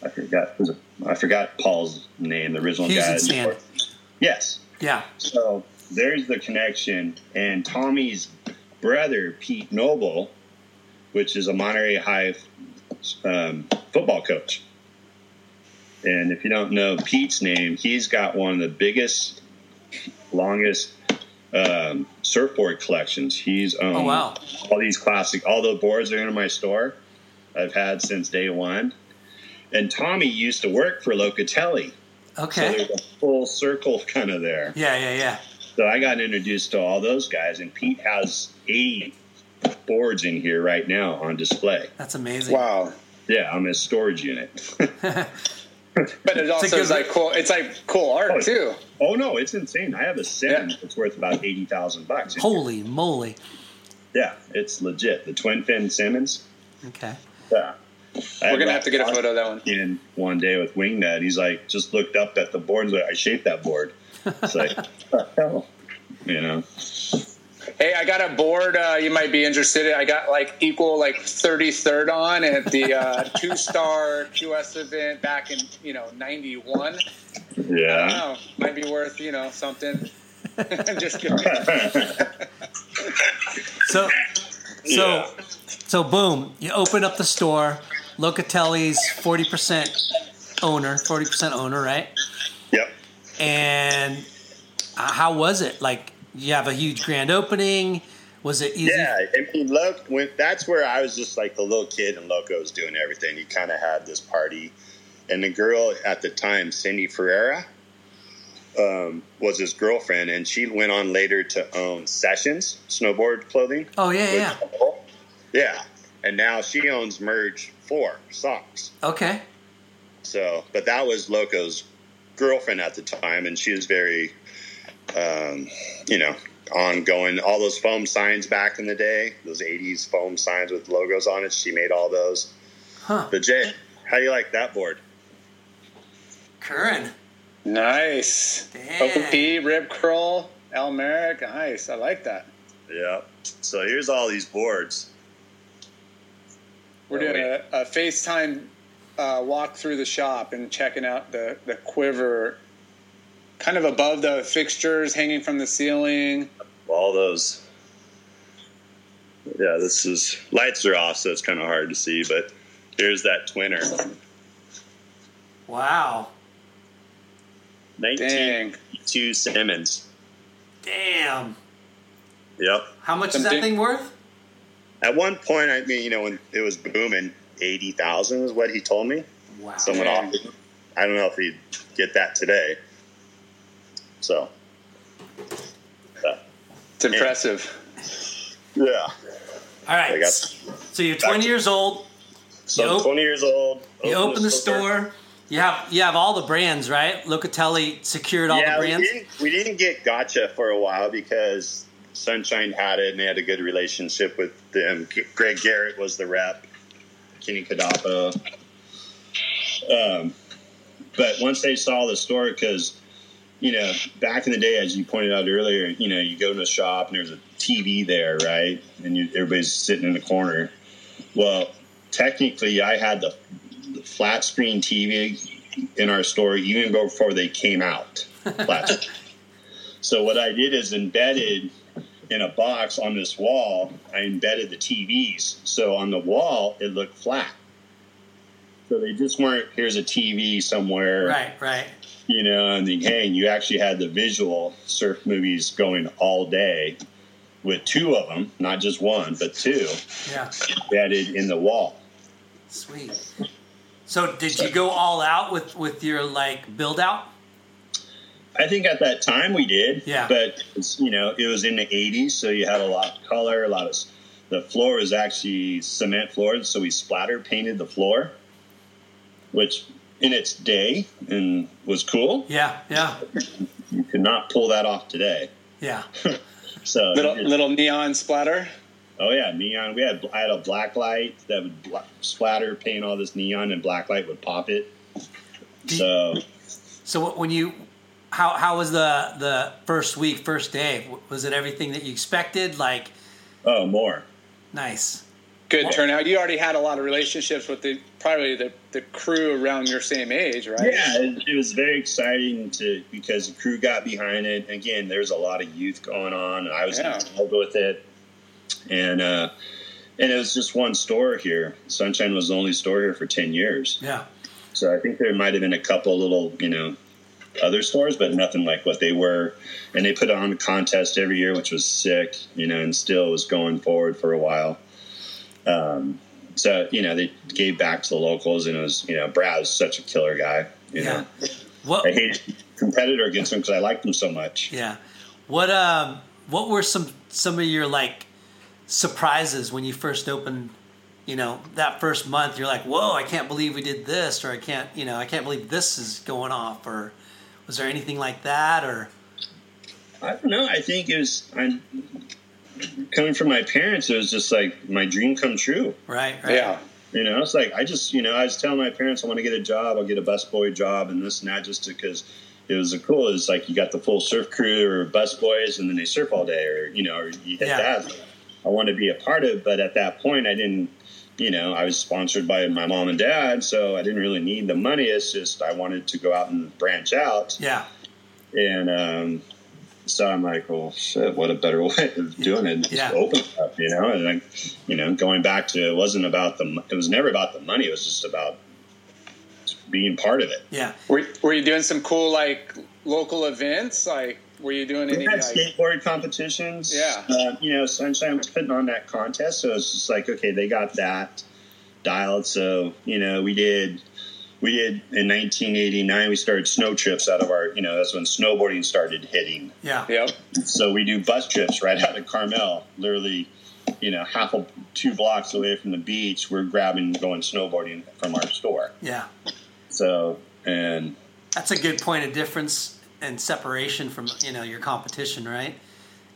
I forgot I forgot Paul's name, the original Hughes guy. Sand. Yes. Yeah. So there's the connection, and Tommy's brother, Pete Noble, which is a Monterey High um, football coach. And if you don't know Pete's name, he's got one of the biggest, longest um, surfboard collections. He's owned Oh, wow. all these classic, all the boards are in my store. I've had since day one. And Tommy used to work for Locatelli. Okay. So there's a full circle kind of there. Yeah, yeah, yeah. So I got introduced to all those guys, and Pete has 80 boards in here right now on display. That's amazing. Wow. Yeah, I'm a storage unit. But it also is like cool. It's like cool art Oh, too. oh no, it's insane. I have a Simmons that's worth about 80,000 bucks. in here. Holy moly. Yeah, it's legit. The twin fin Simmons. Okay. Yeah. We're gonna have to get a photo of that one. In one day with Wingnut, he's like, just looked up at the board. and like, I shaped that board. It's like, what the hell? You know? Hey, I got a board. Uh, you might be interested in. I got like equal like 33rd on at the uh, two star QS event back in you know 91. I don't Yeah. know. Might be worth you know something. I'm just kidding. So, so, Yeah. so, boom! You open up the store. Locatelli's forty percent owner, forty percent owner, right? Yep. And uh, how was it? Like, you have a huge grand opening. Was it easy? Yeah, I mean, look, when, that's where I was just like the little kid and Loco was doing everything. He kind of had this party, and the girl at the time, Cindy Ferreira, um, was his girlfriend, and she went on later to own Sessions snowboard clothing. Oh yeah, yeah. Yeah, and now she owns Merge Four socks. Okay. So, but that was Loco's girlfriend at the time, and she was very, um, you know, ongoing. All those foam signs back in the day, those '80s foam signs with logos on it. She made all those. Huh. But Jay, how do you like that board? Curren. nice. Damn. OP, Rip Curl, Al Merrick. Nice. I like that. Yeah. So here's all these boards. We're doing a, a FaceTime uh, walk through the shop and checking out the, the quiver kind of above the fixtures hanging from the ceiling. All those. Yeah, this is lights are off, so it's kind of hard to see. But here's that twinner, Wow. 1982 Simmons. Damn. Yep. How much is that thing worth? At one point, I mean, you know, when it was booming, eighty thousand is what he told me. Wow. Someone offered. I don't know if he'd get that today. So, uh, It's impressive. yeah. All right. Got- So you're 20 years old. So You I'm op- twenty years old. You open the store. You have you have all the brands, right? Locatelli secured all yeah, the we brands. didn't, we didn't get Gotcha for a while because Sunshine had it and they had a good relationship with them. Greg Garrett was the rep. Kenny Kadapa. Um, but once they saw the store, because you know, back in the day, as you pointed out earlier, you know, you go to a shop and there's a TV there, right? And you, everybody's sitting in the corner. Well, technically, I had the, the flat screen TV in our store even before they came out. Flat so what I did is embedded in a box on this wall. I embedded the TVs, so on the wall it looked flat. So they just weren't here's a TV somewhere Right, right. you know, and the hey, you actually had the visual surf movies going all day with two of them, not just one, but two Yeah. embedded in the wall. Sweet. So did you go all out with with your like build out? I think at that time we did, Yeah. But it's, you know, it was in the '80s, so you had a lot of color, a lot of. The floor was actually cement floor, so we splatter painted the floor, which in its day and was cool. Yeah, yeah, You could not pull that off today. yeah. So Little it- little neon splatter. Oh yeah, neon. We had I had a black light that would bla- splatter paint all this neon, and black light would pop it. Do you- So So when you, how how was the the first week, first day? Was it everything that you expected? Like, oh, more. nice. Good turnout. You already had a lot of relationships with the probably the, the crew around your same age, right? Yeah, it, it was very exciting to because the crew got behind it. Again, there's a lot of youth going on, I was Yeah. involved with it. and uh, and it was just one store here. Sunshine was the only store here for ten years. Yeah. So I think there might have been a couple little, you know, other stores, but nothing like what they were. And they put on a contest every year, which was sick, you know, and still was going forward for a while. Um, so you know, they gave back to the locals, and it was, you know, Brad was such a killer guy. You Yeah. know, What? I hated competitor against him because I liked him so much. Yeah. What um what were some some of your like surprises when you first opened, you know, that first month you're like, "Whoa, I can't believe we did this," or "I can't, you know, I can't believe this is going off," or was there anything like that or I don't know. I think it was I'm coming from my parents. It was just like my dream come true. right? right. Yeah. You know, it's like I just, you know, I was telling my parents I want to get a job. I'll get a busboy job and this and that, just because it was a cool. It's like you got the full surf crew or busboys, and then they surf all day, or you know, or you hit Yeah. that. I want to be a part of, but at that point, I didn't. You know, I was sponsored by my mom and dad, so I didn't really need the money. It's just I wanted to go out and branch out, Yeah. and um, so I'm like, well, shit, what a better way of doing it? Just Yeah. open it up, you know? And like, you know, going back to it wasn't about the, it was never about the money. It was just about being part of it. Yeah. Were, were you doing some cool like local events? Like, were you doing We any? had Like, skateboard competitions. Yeah. Uh, you know, Sunshine was putting on that contest. So it's just like, okay, they got that dialed. So, you know, we did, we did in 1989, we started snow trips out of our, you know, that's when snowboarding started hitting. Yeah. yep. So we do bus trips right out of Carmel, literally, you know, half a two blocks away from the beach. We're grabbing, going snowboarding from our store. Yeah. So, and That's a good point of difference and separation from, you know, your competition, right?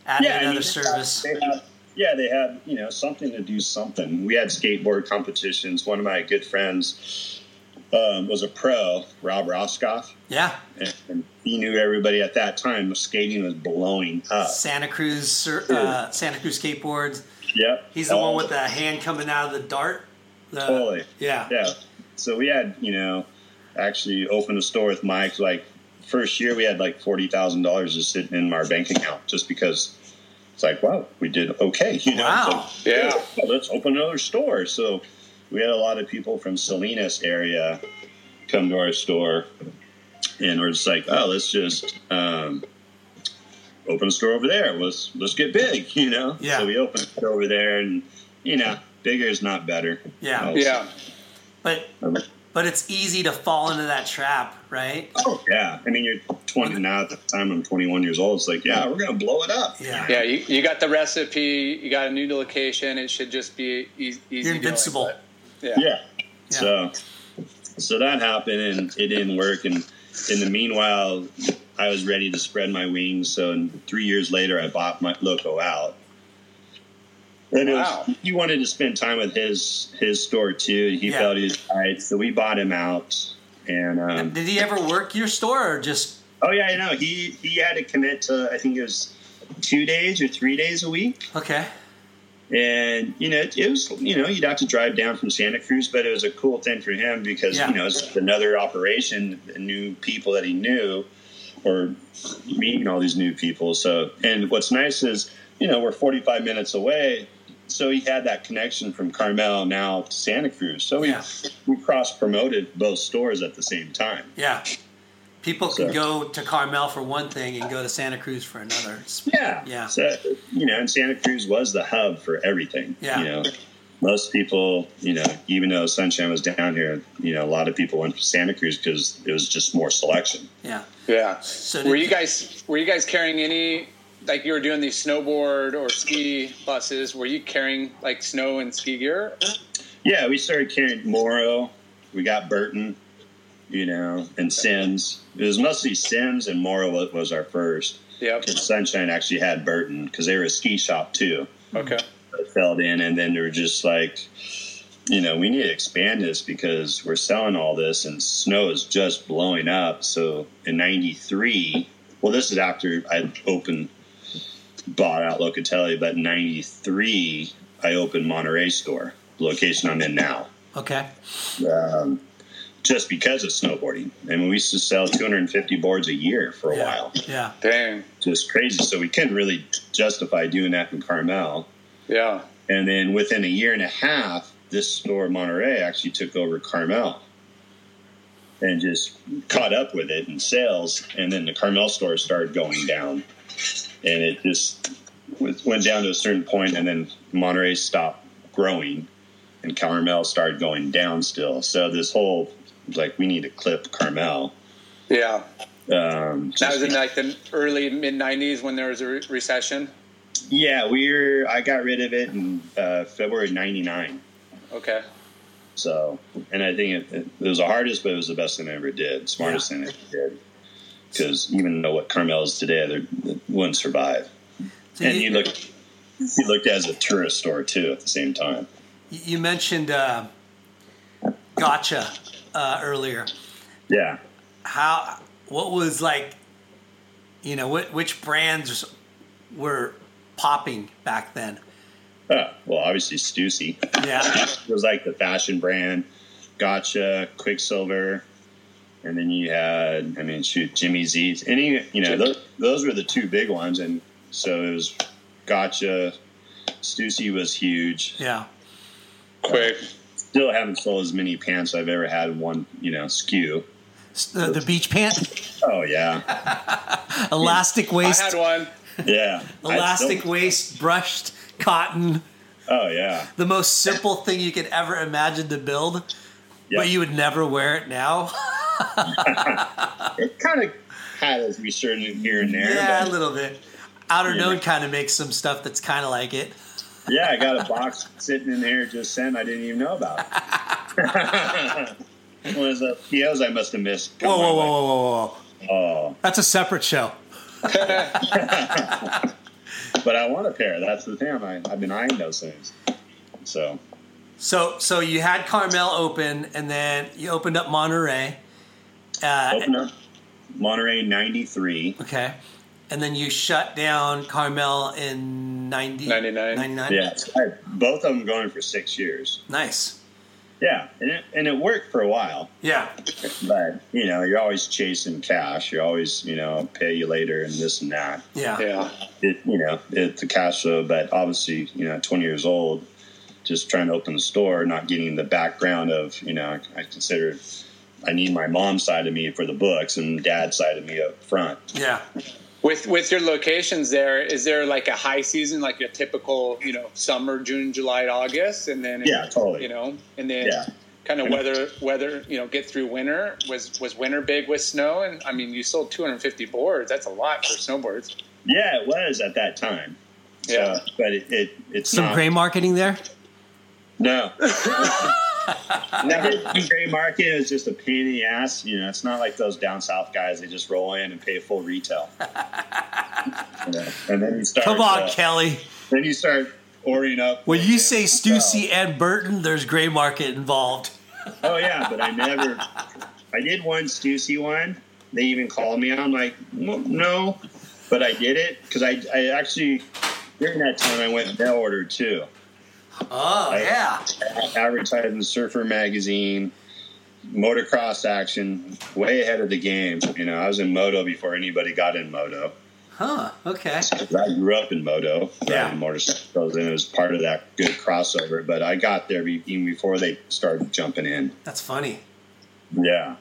Adding I another mean, service. They had, yeah, they had, you know, something to do something. We had skateboard competitions. One of my good friends um, was a pro, Rob Roskopp, Yeah. and, and he knew everybody at that time. Skating was blowing up. Santa Cruz uh, Santa Cruz skateboards. Yep. He's the All- one with the hand coming out of the dart. The, Totally. Yeah. Yeah. So we had, you know, actually opened a store with Mike. Like first year, we had like forty thousand dollars just sitting in our bank account, just because it's like, wow, we did okay. You know, Wow. So, Yeah. let's open another store. So we had a lot of people from Salinas area come to our store, and we're just like, oh, let's just um, open a store over there. Let's let's get big, you know. Yeah. So we opened it over there, and you know, bigger is not better. Yeah. Uh, Yeah. But but it's easy to fall into that trap, right? Oh yeah, I mean you're 20 now. At the time I'm 21 years old. It's like yeah, we're gonna blow it up. Yeah. Yeah. You, you got the recipe. You got a new location. It should just be easy. easy You're going, invincible. but- yeah. Yeah. So so that happened and it didn't work. And in the meanwhile, I was ready to spread my wings. So in three years later, I bought my loco out. And it was- Wow. he wanted to spend time with his his store too. He Yeah. felt he was right, so we bought him out. And um, Did he ever work your store or just oh yeah, I know he he had to commit to I think it was two days or three days a week. okay? And you know, it, it was you know you'd have to drive down from Santa Cruz, but it was a cool thing for him because Yeah. you know it's another operation, new people that he knew, or meeting all these new people. So, and what's nice is you know we're 45 minutes away, so he had that connection from Carmel now to Santa Cruz. So we Yeah. we cross promoted both stores at the same time. Yeah. People can So- go to Carmel for one thing and go to Santa Cruz for another. Yeah. Yeah. So, you know, and Santa Cruz was the hub for everything. Yeah. You know, most people, you know, even though Sunshine was down here, you know, a lot of people went to Santa Cruz because it was just more selection. Yeah. Yeah. So were you guys were you guys carrying any like you were doing these snowboard or ski buses? Were you carrying like snow and ski gear? Yeah, we started carrying Morrow. We got Burton, you know, and Sims. It was mostly Sims and Morrow was, was our first. Yep. And Sunshine actually had Burton because they were a ski shop too. Okay. that filled in, and then they were just like, you know, we need to expand this because we're selling all this, and snow is just blowing up. So in '93, well, this is after I opened, bought out Locatelli, but in '93 I opened Monterey store, location I'm in now. Okay. Um, just because of snowboarding. I mean, we used to sell 250 boards a year for a Yeah. while. Yeah. Dang. Just crazy. So we couldn't really justify doing that in Carmel. Yeah. And then within a year and a half, this store in Monterey actually took over Carmel and just caught up with it in sales. And then the Carmel store started going down. And it just went down to a certain point, and then Monterey stopped growing, and Carmel started going down still. So this whole like we need to clip Carmel. Yeah. Um, That was in like the early mid '90s when there was a re- recession. yeah, we're I got rid of it in uh, February '99. Okay. So, and I think it, it, it was the hardest, but it was the best thing I ever did, smartest thing I ever did. Because even though what Carmel is today, they wouldn't survive. So and you, you look, you looked as a tourist store too at the same time. you mentioned uh, Gotcha uh, earlier. Yeah. How? What was like? You know, what, which brands were popping back then? Oh, well, obviously Stussy. Yeah. It was like the fashion brand, Gotcha, Quiksilver, and then you had, I mean, shoot, Jimmy Z's. Any, you know, those, those were the two big ones, and so it was Gotcha. Stussy was huge. Yeah. Quick. Still haven't sold as many pants I've ever had in one, you know, SKU. The, the beach pant, Oh yeah, elastic I waist, had one. yeah. Elastic waist, brushed cotton. Oh yeah, The most simple thing you could ever imagine to build, yeah. but you would never wear it now. it kind of had us be certain here and there. yeah, a little bit. Outer Yeah. Known kind of makes some stuff that's kind of like it. Yeah, I got a box sitting in there just sent. I didn't even know about. It was the POs I must have missed. Whoa, whoa, whoa, whoa, whoa, whoa! Oh, That's a separate show. but I want a pair. That's the thing. I, I've been eyeing those things. So So, so you had Carmel open, and then you opened up Monterey. Uh, open up Monterey '93. okay, and then you shut down Carmel in 90, 99. 99? Yeah, I both of them going for six years. Nice. Yeah, and it, and it worked for a while. Yeah. But you know, you're always chasing cash. You're always, you know, pay you later and this and that. Yeah. Yeah. It, you know, it's the cash flow. But obviously, you know, 20 years old, just trying to open the store, not getting the background of, you know, I consider I need my mom's side of me for the books and dad's side of me up front. Yeah. With with your locations there, is there like a high season, like a typical, you know, summer, June, July, August, and then Yeah, totally. you know, and then Yeah. kind of weather weather, you know, get through winter. Was was winter big with snow? And I mean, you sold 250 boards. That's a lot for snowboards. Yeah, it was at that time. Yeah. So, but it, it it's Some not. gray marketing there. No. Never gray market is just a pain in the ass. You know, it's not like those down south guys. They just roll in and pay full retail. You know, And then you start. Come on, uh, Kelly. Then you start ordering up. When you say yourself. Stussy and Burton, there's gray market involved. Oh yeah, but I never. I did one Stussy one. They even called me. I'm like, no, but I did it because I, I actually during that time I went mail order too. Oh yeah. advertised in Surfer magazine, motocross action, way ahead of the game. You know, I was in moto before anybody got in moto. Huh. okay. I grew up in moto, Yeah. riding motorcycles, and it was part of that good crossover. But I got there even before they started jumping in. That's funny. Yeah.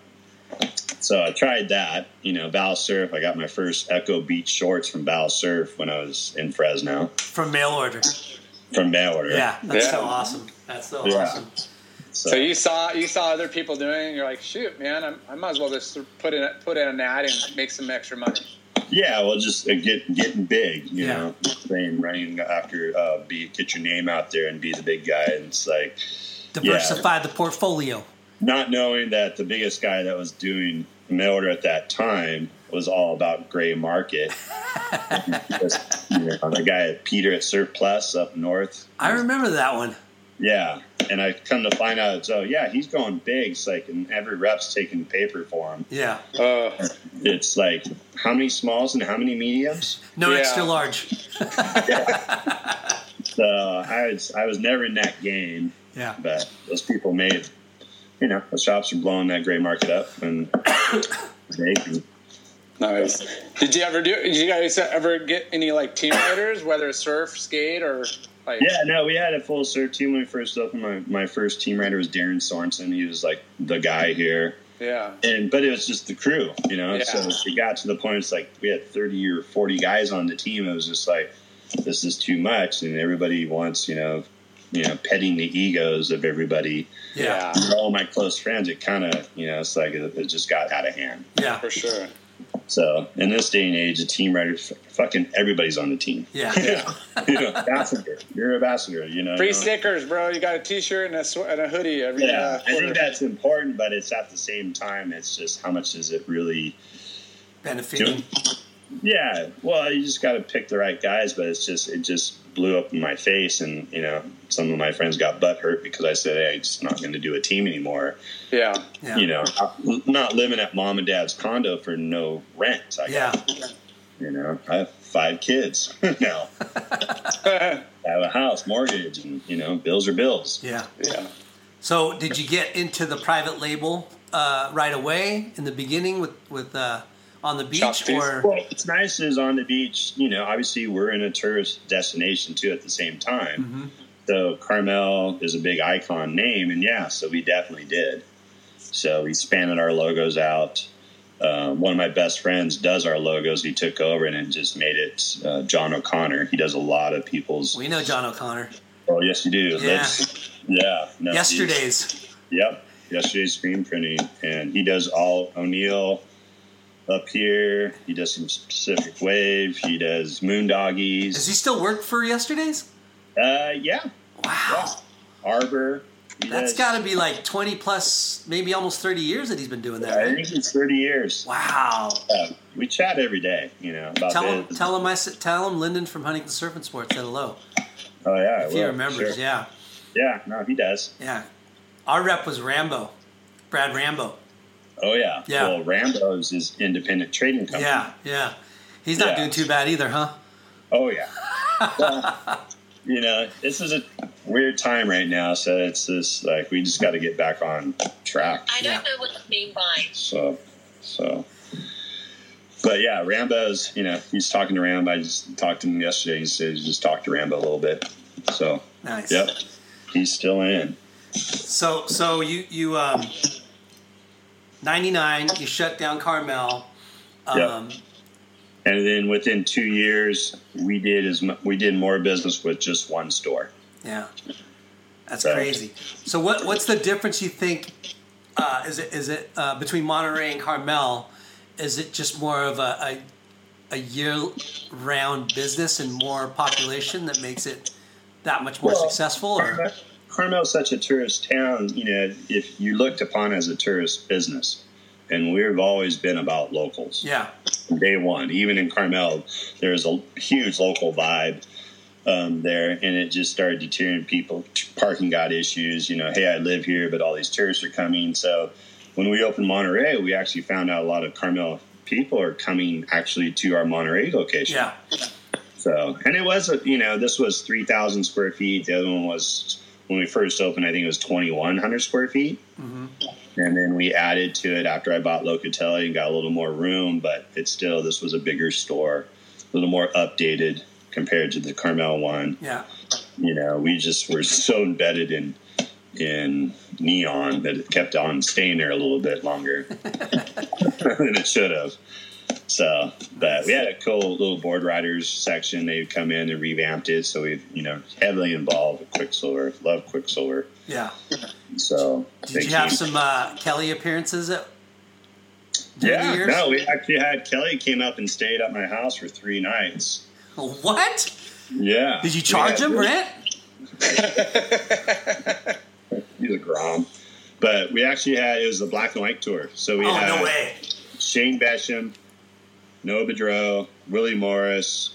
So I tried that, you know, Val Surf. I got my first Echo Beach shorts from Val Surf when I was in Fresno From mail order. From mail order. Yeah. That's Yeah. so awesome. That's so Yeah. awesome. So, So you saw you saw other people doing, it, and you're like, shoot, man, I'm, I might as well just put in put in an ad and make some extra money. Yeah, well, just uh, get getting big, you Yeah. know, saying running after uh, be get your name out there and be the big guy. And it's like Diversify the portfolio. not knowing that the biggest guy that was doing mail order at that time was all about gray market. Just, you know, the guy at Peter at Surf Plus up north. I remember that one. Yeah, and I come to find out, so yeah, he's going big. It's like, and every rep's taking paper for him. Yeah. Uh, It's like, how many smalls and how many mediums? No Yeah. extra large. So I was, I was never in that game. Yeah. but those people made, you know, the shops are blowing that gray market up, and they can Nice. Did you ever do? Did you guys ever get any like team riders, whether surf, skate, or like? Yeah, no, we had a full surf team when we first opened. My, my first team rider was Darren Sorensen. He was like the guy here. Yeah. And but it was just the crew, you know. Yeah. So it got to the point it's like we had thirty or forty guys on the team. It was just like this is too much, and everybody wants, you know, you know, petting the egos of everybody. Yeah. All my close friends, it kind of, you know, it's like it, it just got out of hand. Yeah. For sure. So in this day and age, a team rider, fucking everybody's on the team. Yeah. Yeah. you know, ambassador, you're an ambassador. You know, Free you know? stickers, bro. You got a T-shirt and a sw- and a hoodie every. Yeah, uh, I think that's important, but it's at the same time, it's just how much does it really Benefiting. Yeah, well, you just got to pick the right guys, but it's just it just blew up in my face, and you know, some of my friends got butt hurt because I said, "Hey, I'm just not going to do a team anymore." Yeah. Yeah. You know, not, not living at mom and dad's condo for no rent. I Yeah. got, you know, I have five kids now. I have a house, mortgage, and you know, bills are bills. Yeah. yeah. So, did you get into the private label uh, right away in the beginning with with uh, on the beach, Chopsticks. or Well, what's nice is on the beach, you know, obviously we're in a tourist destination too at the same time. So Carmel is a big icon name, and yeah, so we definitely did. So we expanded our logos out. Um, one of my best friends does our logos. He took over and it just made it uh, John O'Connor. He does a lot of people's. we know John O'Connor? Oh, yes, you do. Yeah. That's- yeah. No, Yesterday's. Yep, yesterday's screen printing, and he does all O'Neill up here. He does some Pacific Wave. He does Moondoggies. Does he still work for Yesterday's? Uh, yeah, Wow. Arbor. He That's got to be like 20 plus, maybe almost 30 years that he's been doing that. I Right? think it's thirty years. Wow. Uh, we chat every day, you know. About Tell him, this. tell him, I said, tell him Lyndon from Huntington Surf and Sports said hello. Oh yeah, I If he remembers, sure. yeah. Yeah, no, he does. Yeah. Our rep was Rambo, Brad Rambo. Oh yeah. Yeah. Well, Rambo's is independent trading company. Yeah, yeah. He's not Yeah. doing too bad either, huh? Oh yeah. Well, you know, this is a weird time right now, so it's just like we just got to get back on track. I don't Yeah. know what you mean by. So, so, but yeah, Rambo's. You know, he's talking to Rambo. I just talked to him yesterday. He said he just talked to Rambo a little bit. So, Nice. yep, he's still in. So, so you you um, 99, you shut down Carmel. Um, Yep. And then within two years, we did as we did more business with just one store. Yeah, that's So- crazy. So, what what's the difference you think? Uh, is it is it uh, between Monterey and Carmel? Is it just more of a a, a year round business and more population that makes it that much more Well, successful? Or Carmel- Carmel's such a tourist town. You know, if you looked upon as a tourist business, and we've always been about locals. yeah, from day one. Even in Carmel, there's a huge local vibe um, there, and it just started deterring people. Parking got issues. You know, hey, I live here, but all these tourists are coming. So when we opened Monterey, we actually found out a lot of Carmel people are coming actually to our Monterey location. yeah, So, and it was, a, you know, this was 3,000 square feet. The other one was, when we first opened, I think it was 2,100 square feet. And then we added to it after I bought Locatelli and got a little more room, but it's still, this was a bigger store, a little more updated compared to the Carmel one. yeah. You know, we just were so embedded in, in neon that it kept on staying there a little bit longer than it should have. So, but we had a cool little board riders section. They've come in and revamped it, so we've you know heavily involved with Quiksilver. Love Quiksilver. yeah. So Did you have came- some uh, Kelly appearances at Yeah, no, we actually had Kelly came up and stayed at my house for three nights. What? Yeah, Did you charge him, rent? He's a grom. But we actually had it was a black and white tour. So we Oh had no way! Shane Beschen, Noah Budroe, Willie Morris,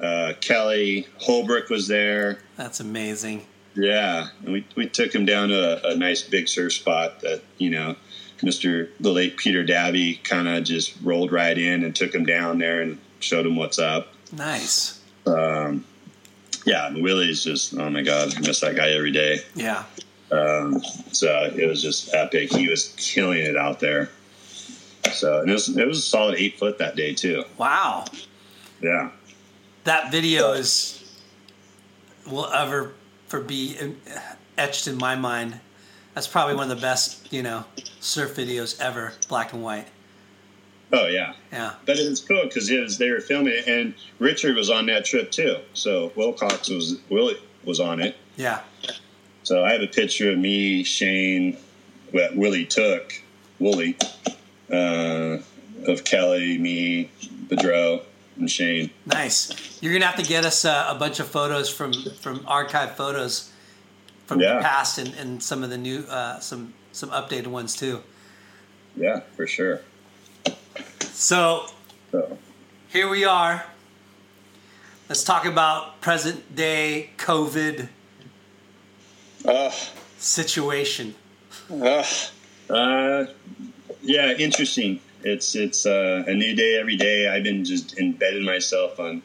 uh, Kelly, Holbrook was there. That's amazing. Yeah, and we we took him down to a, a nice big surf spot that you know, Mister the late Peter Davi kind of just rolled right in and took him down there and showed him what's up. Nice. Um, yeah, and Willie's just oh my god, I miss that guy every day. Yeah. Um, so it was just epic. He was killing it out there. So and it was it was a solid eight foot that day too. Wow. Yeah. That video is will ever for be etched in my mind. That's probably one of the best, you know, surf videos ever, black and white. Oh yeah, Yeah. but it was cool because it was they were filming it, and Richard was on that trip too. So Wilcox was Willie was on it. Yeah. So I have a picture of me, Shane, what Willie took, Wooly, uh, of Kelly, me, Budroe, and Shane. Nice. You're gonna have to get us uh, a bunch of photos from from archive photos from Yeah. the past and, and some of the new uh, some some updated ones too. Yeah, for sure. So So here we are. Let's talk about present day COVID Ugh. situation. Ugh. Uh, yeah, interesting. It's it's uh, a new day every day. I've been just embedding myself on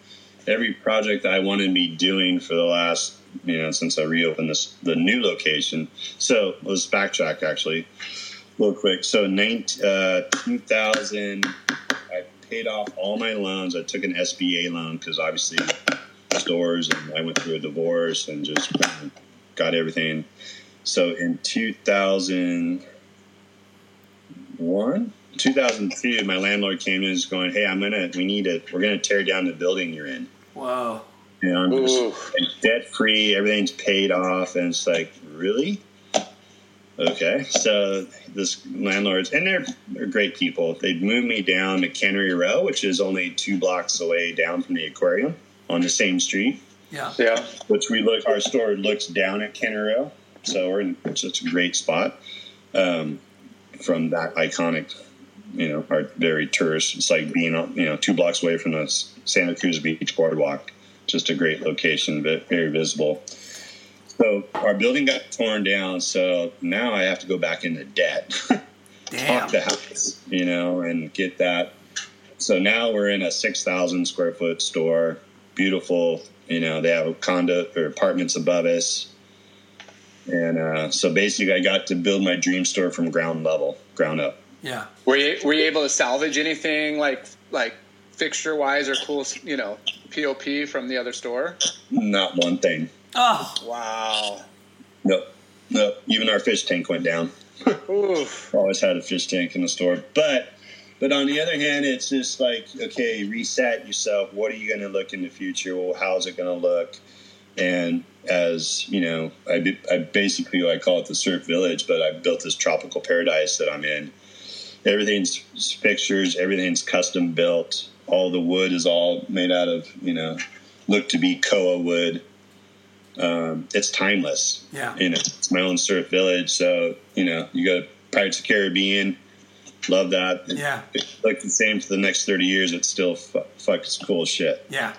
every project I wanted be doing for the last you know since I reopened this the new location. So let's backtrack actually, real quick. So 19, uh, 2000, I paid off all my loans. I took an SBA loan because obviously stores and I went through a divorce and just got everything. So in 2000 one, 2002, my landlord came in and was going, "Hey, I'm gonna, we need to, we're gonna tear down the building you're in." Wow. And I'm Ooh. just debt free, everything's paid off, and it's like, really? Okay, so this landlords, and they're they're great people. They moved me down to Cannery Row, which is only two blocks away down from the aquarium on the same street Yeah. Yeah. which we look our store looks down at Cannery Row, so we're in such a great spot um, from that iconic, you know, our very tourist. It's like being on, you know two blocks away from the Santa Cruz Beach boardwalk. Just a great location, but very visible. So our building got torn down, so now I have to go back into debt. Damn. talk the house, you know, and get that. So now we're in a 6,000 square foot store. Beautiful, you know, they have a condo or apartments above us. And uh, so basically, I got to build my dream store from ground level, ground up. Yeah. Were you were you able to salvage anything like like fixture wise or cool you know POP from the other store? Not one thing. Oh. Wow. Nope. Nope. Even our fish tank went down. Oof. always had a fish tank in the store. But but on the other hand, it's just like okay, reset yourself. What are you going to look in the future? Well, how's it going to look? And as you know, I, I basically I call it the surf village, but I built this tropical paradise that I'm in. Everything's fixtures, everything's custom built. All the wood is all made out of you know, look to be koa wood. Um, it's timeless Yeah. you know, it's my own surf village. So, you know, you go to Pirates of Caribbean, love that. Yeah. It's like the same for the next 30 years. It's still fu- fuck, it's cool shit. Yeah.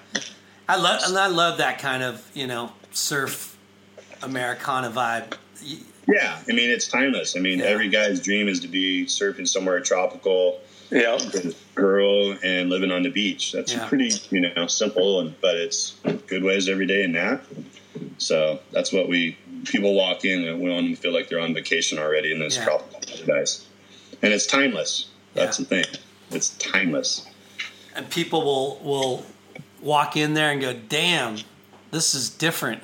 I love and I love that kind of, you know, surf Americana vibe. Yeah. I mean, it's timeless. I mean, Yeah. every guy's dream is to be surfing somewhere tropical Yeah. girl and living on the beach. That's Yeah. pretty, you know, simple, and but it's good ways every day in that. So that's what we people walk in and we want them to feel like they're on vacation already in this Yeah. tropical paradise, and it's timeless. That's Yeah. the thing. It's timeless. And people will will walk in there and go, "Damn, this is different."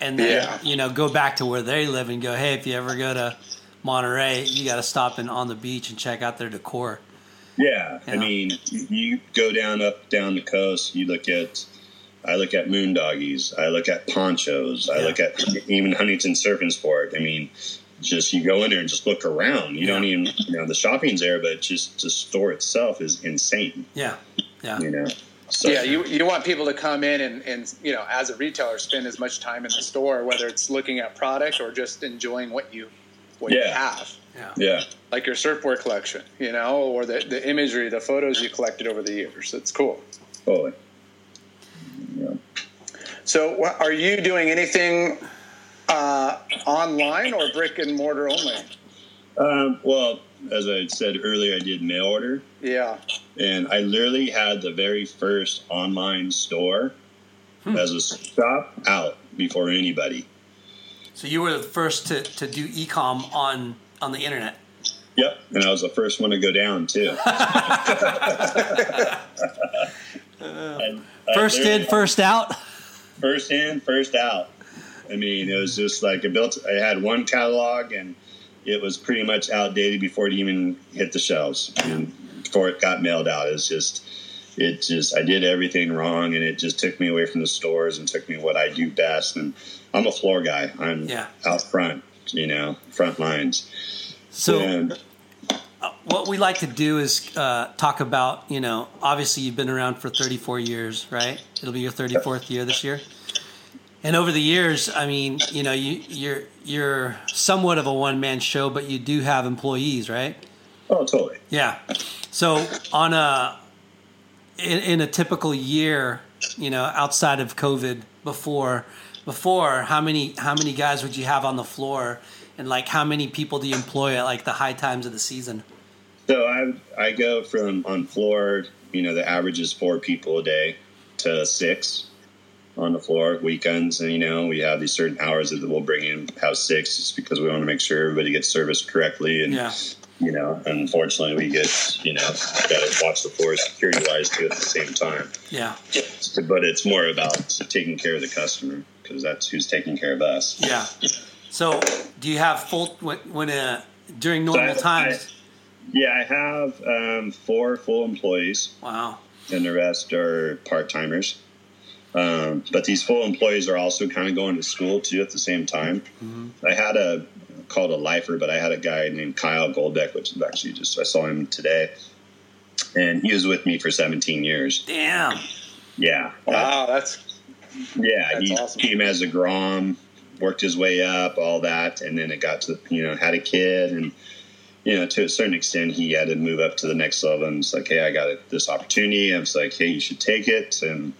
And then, Yeah. you know, go back to where they live and go, "Hey, if you ever go to Monterey, you got to stop in on the beach and check out their decor." Yeah, Yeah. I mean, you go down up down the coast. You look at, I look at moondoggies. I look at ponchos. I Yeah. look at even Huntington Surf and Sport. I mean, just you go in there and just look around. You don't even, you know, the shopping's there, but just the store itself is insane. Yeah. Yeah. You know, so Yeah, you, you want people to come in and, and you know as a retailer spend as much time in the store, whether it's looking at product or just enjoying what you what you have, Yeah. yeah, like your surfwear collection, you know, or the, the imagery, the photos you collected over the years. It's cool. totally. Yeah. So, are you doing anything uh, online or brick and mortar only? Um, well, as I said earlier, I did mail order. Yeah, and I literally had the very first online store as a shop out before anybody. So you were the first to, to do ecom on on the internet. Yep, and I was the first one to go down too. And, uh, First there- in, first out. first in, first out. I mean, it was just like I built. I had one catalog, and it was pretty much outdated before it even hit the shelves, and before it got mailed out. It's just, it just, I did everything wrong, and it just took me away from the stores and took me what I do best. And I'm a floor guy. I'm Yeah. out front, you know, front lines. So and what we like to do is uh, talk about, you know, obviously you've been around for 34 years, right? It'll be your 34th year this year. And over the years, I mean, you know, you, you're you're somewhat of a one man show, but you do have employees, right? oh, totally. Yeah. So on a in, in a typical year, you know, outside of COVID, before before how many how many guys would you have on the floor, and like how many people do you employ at like the high times of the season? So I I go from on floor, you know, the average is four people a day to six on the floor weekends, and you know we have these certain hours that we'll bring in house six, just because we want to make sure everybody gets serviced correctly, and Yeah. you know, unfortunately we get you know got to watch the floor security wise too at the same time, Yeah. but it's more about taking care of the customer because that's who's taking care of us. Yeah. So, do you have full when, when uh, during normal I- times? Yeah, I have um, four full employees. Wow. and the rest are part timers. Um, but these full employees are also kind of going to school too at the same time. I had a called a lifer, but I had a guy named Kyle Goldeck, which is actually just I saw him today, and he was with me for 17 years. Damn. Yeah, Wow, that's yeah, That's he awesome. came as a Grom, worked his way up, all that, and then it got to you know had a kid, and you know to a certain extent he had to move up to the next level. And it's like, hey, I got this opportunity. I was like, hey, you should take it, and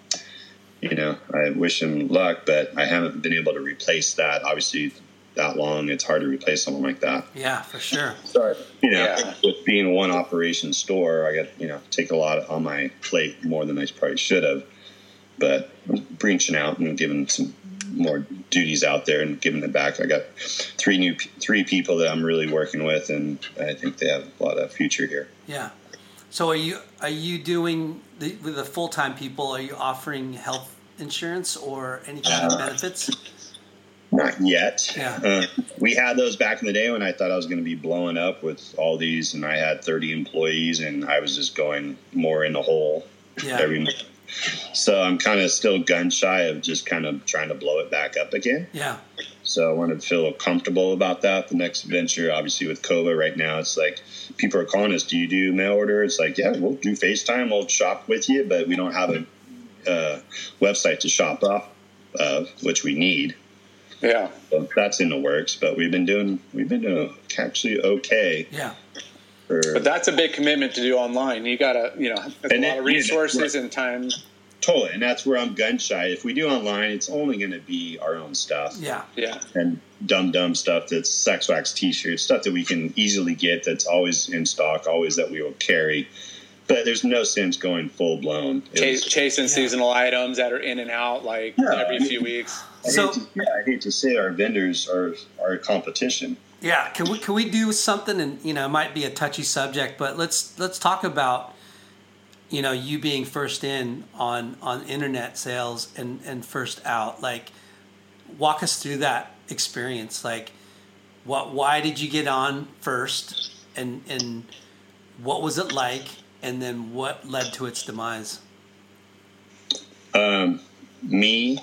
you know I wish him luck, but I haven't been able to replace that. Obviously, that long, it's hard to replace someone like that. Yeah, for sure. Sorry. You know, Yeah. with being one operation store, I got, you know, take a lot on my plate more than I probably should have. But branching out and giving some more duties out there and giving it back. I got three new, three people that I'm really working with, and I think they have a lot of future here. Yeah. So, are you are you doing the, with the full time people? Are you offering health insurance or any kind of benefits? Not yet. Yeah. Uh, we had those back in the day when I thought I was going to be blowing up with all these, and I had 30 employees, and I was just going more in the hole Yeah. every month. So I'm kind of still gun shy of just kind of trying to blow it back up again. Yeah. So I want to feel comfortable about that. The next venture, obviously with COVID right now, it's like people are calling us, do you do mail order? It's like, yeah, we'll do FaceTime. We'll shop with you, but we don't have a uh, website to shop off of, which we need. yeah. So that's in the works, but we've been doing we've been doing actually okay Yeah. for But that's a big commitment to do online. You gotta, you know, that's And a it- lot of yeah, resources right. and time. totally, and that's where I'm gun shy. If we do online, it's only going to be our own stuff Yeah. Yeah. and dumb dumb stuff that's sex wax t-shirts, stuff that we can easily get that's always in stock, always that we will carry. But there's no sense going full blown. Chase, chasing seasonal items that are in and out like Yeah. every few weeks. So- yeah, I hate to say our vendors are our competition. Yeah, can we can we do something? And you know, it might be a touchy subject, but let's let's talk about you know you being first in on on internet sales and and first out. Like, walk us through that experience. Like, what why did you get on first, and and what was it like, and then what led to its demise? Um, me,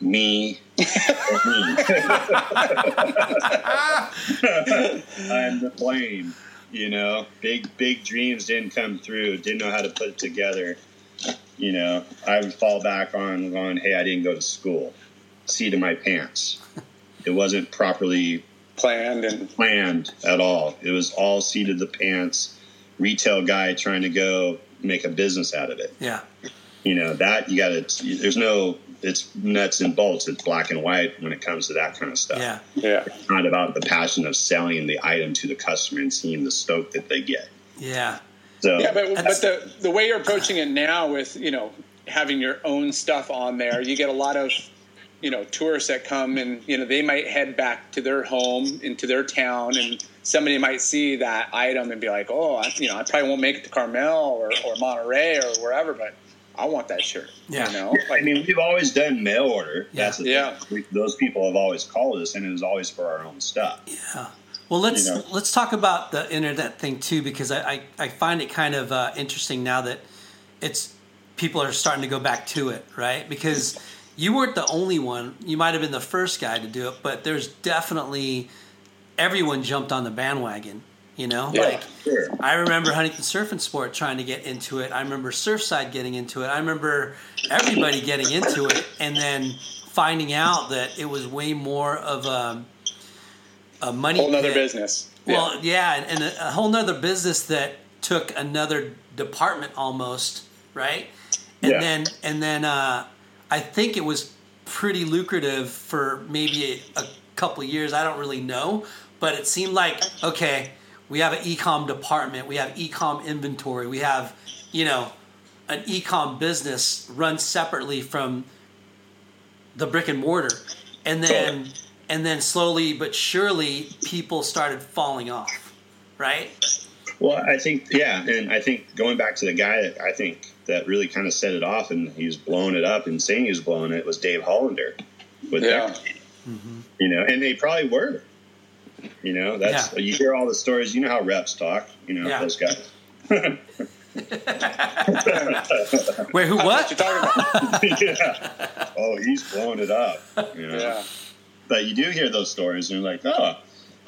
me, me. I'm the blame. You know, big big dreams didn't come through. Didn't know how to put it together. You know, I would fall back on going, "Hey, I didn't go to school." Seat of my pants. It wasn't properly Planned and planned at all. It was all seat of the pants. Retail guy trying to go make a business out of it. Yeah, you know that you got to there's no it's nuts and bolts. It's black and white when it comes to that kind of stuff. Yeah, yeah. it's not about the passion of selling the item to the customer and seeing the stoke that they get. Yeah, so Yeah, but, but the the way you're approaching it now with you know having your own stuff on there, you get a lot of you know tourists that come and you know they might head back to their home into their town and somebody might see that item and be like oh I, you know i probably won't make it to carmel or, or monterey or wherever but i want that shirt Yeah. you know I mean, we've always done mail order. Yeah. That's the Yeah. thing. We, those people have always called us, and it was always for our own stuff. Yeah well, let's You know. let's talk about the internet thing too, because I, I, I find it kind of uh, interesting now that it's people are starting to go back to it, right? Because you weren't the only one. You might have been the first guy to do it, but there's definitely everyone jumped on the bandwagon. You know, Yeah, like sure. I remember Huntington Surf and Sport trying to get into it. I remember Surfside getting into it. I remember everybody getting into it, and then finding out that it was way more of a a money whole nother pit. business Well, yeah, and, and a, a whole nother business that took another department almost, right? And Yeah. then and then uh, I think it was pretty lucrative for maybe a, a couple years. I don't really know, but it seemed like okay, we have an ecom department, we have ecom inventory, we have you know an ecom business run separately from the brick and mortar, and then and then slowly but surely people started falling off, right? Well, I think yeah, and I think going back to the guy that I think that really kind of set it off, and he was blowing it up and saying he was blowing it was Dave Hollander with Yeah. that. You know, and they probably were. You know, that's Yeah. you hear all the stories. You know how reps talk. You know Yeah. those guys. Wait, who? what What? you talking about yeah. Oh, he's blowing it up. You know? yeah But you do hear those stories, and you're like, oh,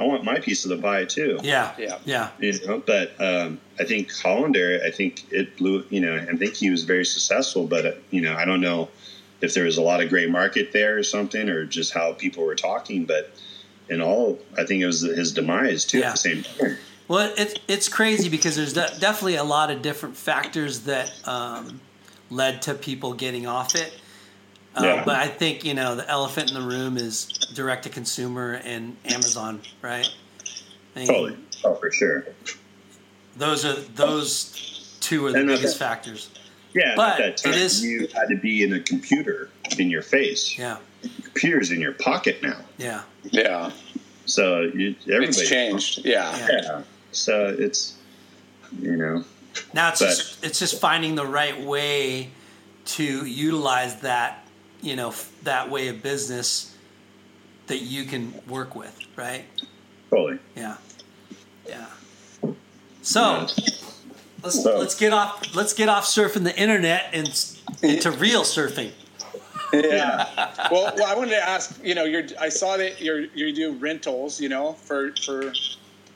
I want my piece of the pie too. Yeah, Yeah. yeah, You know, but um, I think Hollander, I think it blew. You know, I think he was very successful. But uh, you know, I don't know if there was a lot of gray market there or something, or just how people were talking. But in all, I think it was his demise too. Yeah. At the same time. Well, it's it's crazy because there's de- definitely a lot of different factors that um, led to people getting off it. Uh, Yeah. But I think you know the elephant in the room is direct to consumer and Amazon, right? I mean, Totally. Oh, for sure. Those are those two are the And the- biggest factors. Yeah. But that time, it is- you had to be in a computer in your face. Yeah, Computer's in your pocket now. yeah, yeah So you, everybody. it's changed yeah Yeah. Yeah. So it's, you know, Now it's But- just it's just finding the right way to utilize that you know that way of business that you can work with, right? totally. Yeah, yeah. So let's So- let's get off let's get off surfing the internet and s- into real surfing. Yeah. well, well, I wanted to ask. You know, you're. I saw that you you do rentals. You know, for for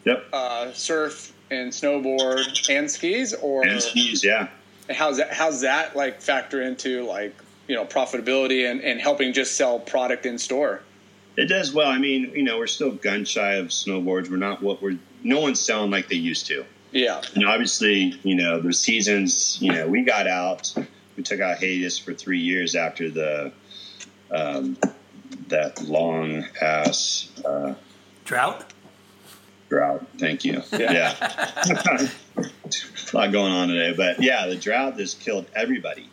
Yep. uh, surf and snowboard and skis, or and skis, yeah. how's that? How's that like factor into like you know profitability and, and helping just sell product in store? It does well. I mean, you know, we're still gun shy of snowboards. We're not what we're. No one's selling like they used to. Yeah. And obviously, you know, the seasons. You know, we got out. We took out hiatus for three years after the um, that long ass uh, Drought. drought. Thank you. Yeah. yeah. a lot going on today, but yeah, the drought has killed everybody.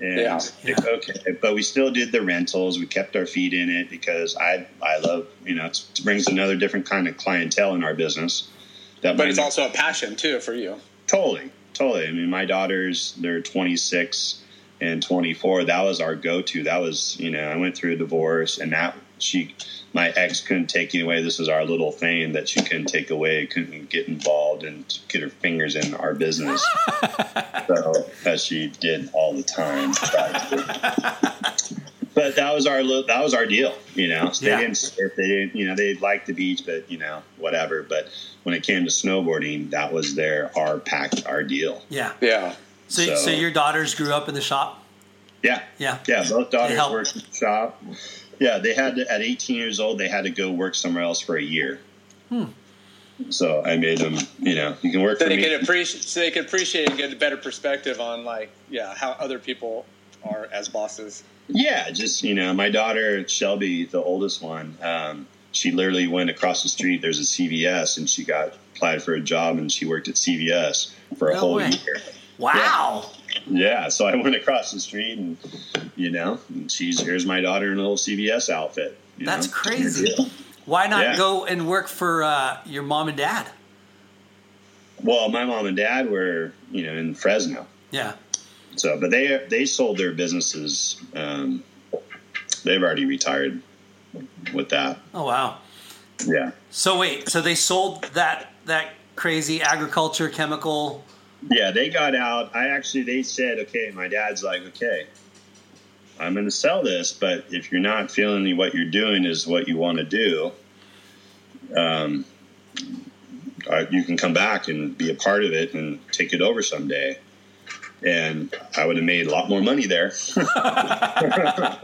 And Yeah. okay, but we still did the rentals. We kept our feet in it because I I love you know it's, it brings another different kind of clientele in our business. That But it's not- also a passion too for you. Totally, totally. I mean, my daughters, they're 26 and 24. That was our go-to. That was, you know, I went through a divorce, and that she, my ex, couldn't take it away. This was our little thing that she couldn't take away. Couldn't get involved and get her fingers in our business. so as she did all the time. But that was our li- that was our deal, you know. So Yeah. They didn't surf, they didn't, you know, they liked the beach, but you know, whatever. But when it came to snowboarding, that was their our pack, our deal. Yeah. Yeah. So, so So- your daughters grew up in the shop. Yeah, Yeah. yeah. Both daughters worked in the shop. Yeah, they had to, at 18 years old, they had to go work somewhere else for a year. So I made them, you know, you can work So for they me. could appreciate. So they could appreciate and get a better perspective on like yeah how other people are as bosses. Yeah, just you know, my daughter Shelby, the oldest one, um, she literally went across the street. There's a CVS, and she got applied for a job, and she worked at CVS for a No whole way. year. Wow. yeah, so I went across the street and you know, and she's here's my daughter in a little CVS outfit. That's know? crazy. Why not Yeah. go and work for uh, your mom and dad? Well, my mom and dad were you know in Fresno, Yeah. so but they they sold their businesses. Um, they've already retired with that. Oh wow. Yeah. So wait, so they sold that that crazy agriculture chemical. Yeah, they got out. I actually, they said, okay, my dad's like, okay, I'm going to sell this, but if you're not feeling what you're doing is what you want to do, um, uh, you can come back and be a part of it and take it over someday. And I would have made a lot more money there. but,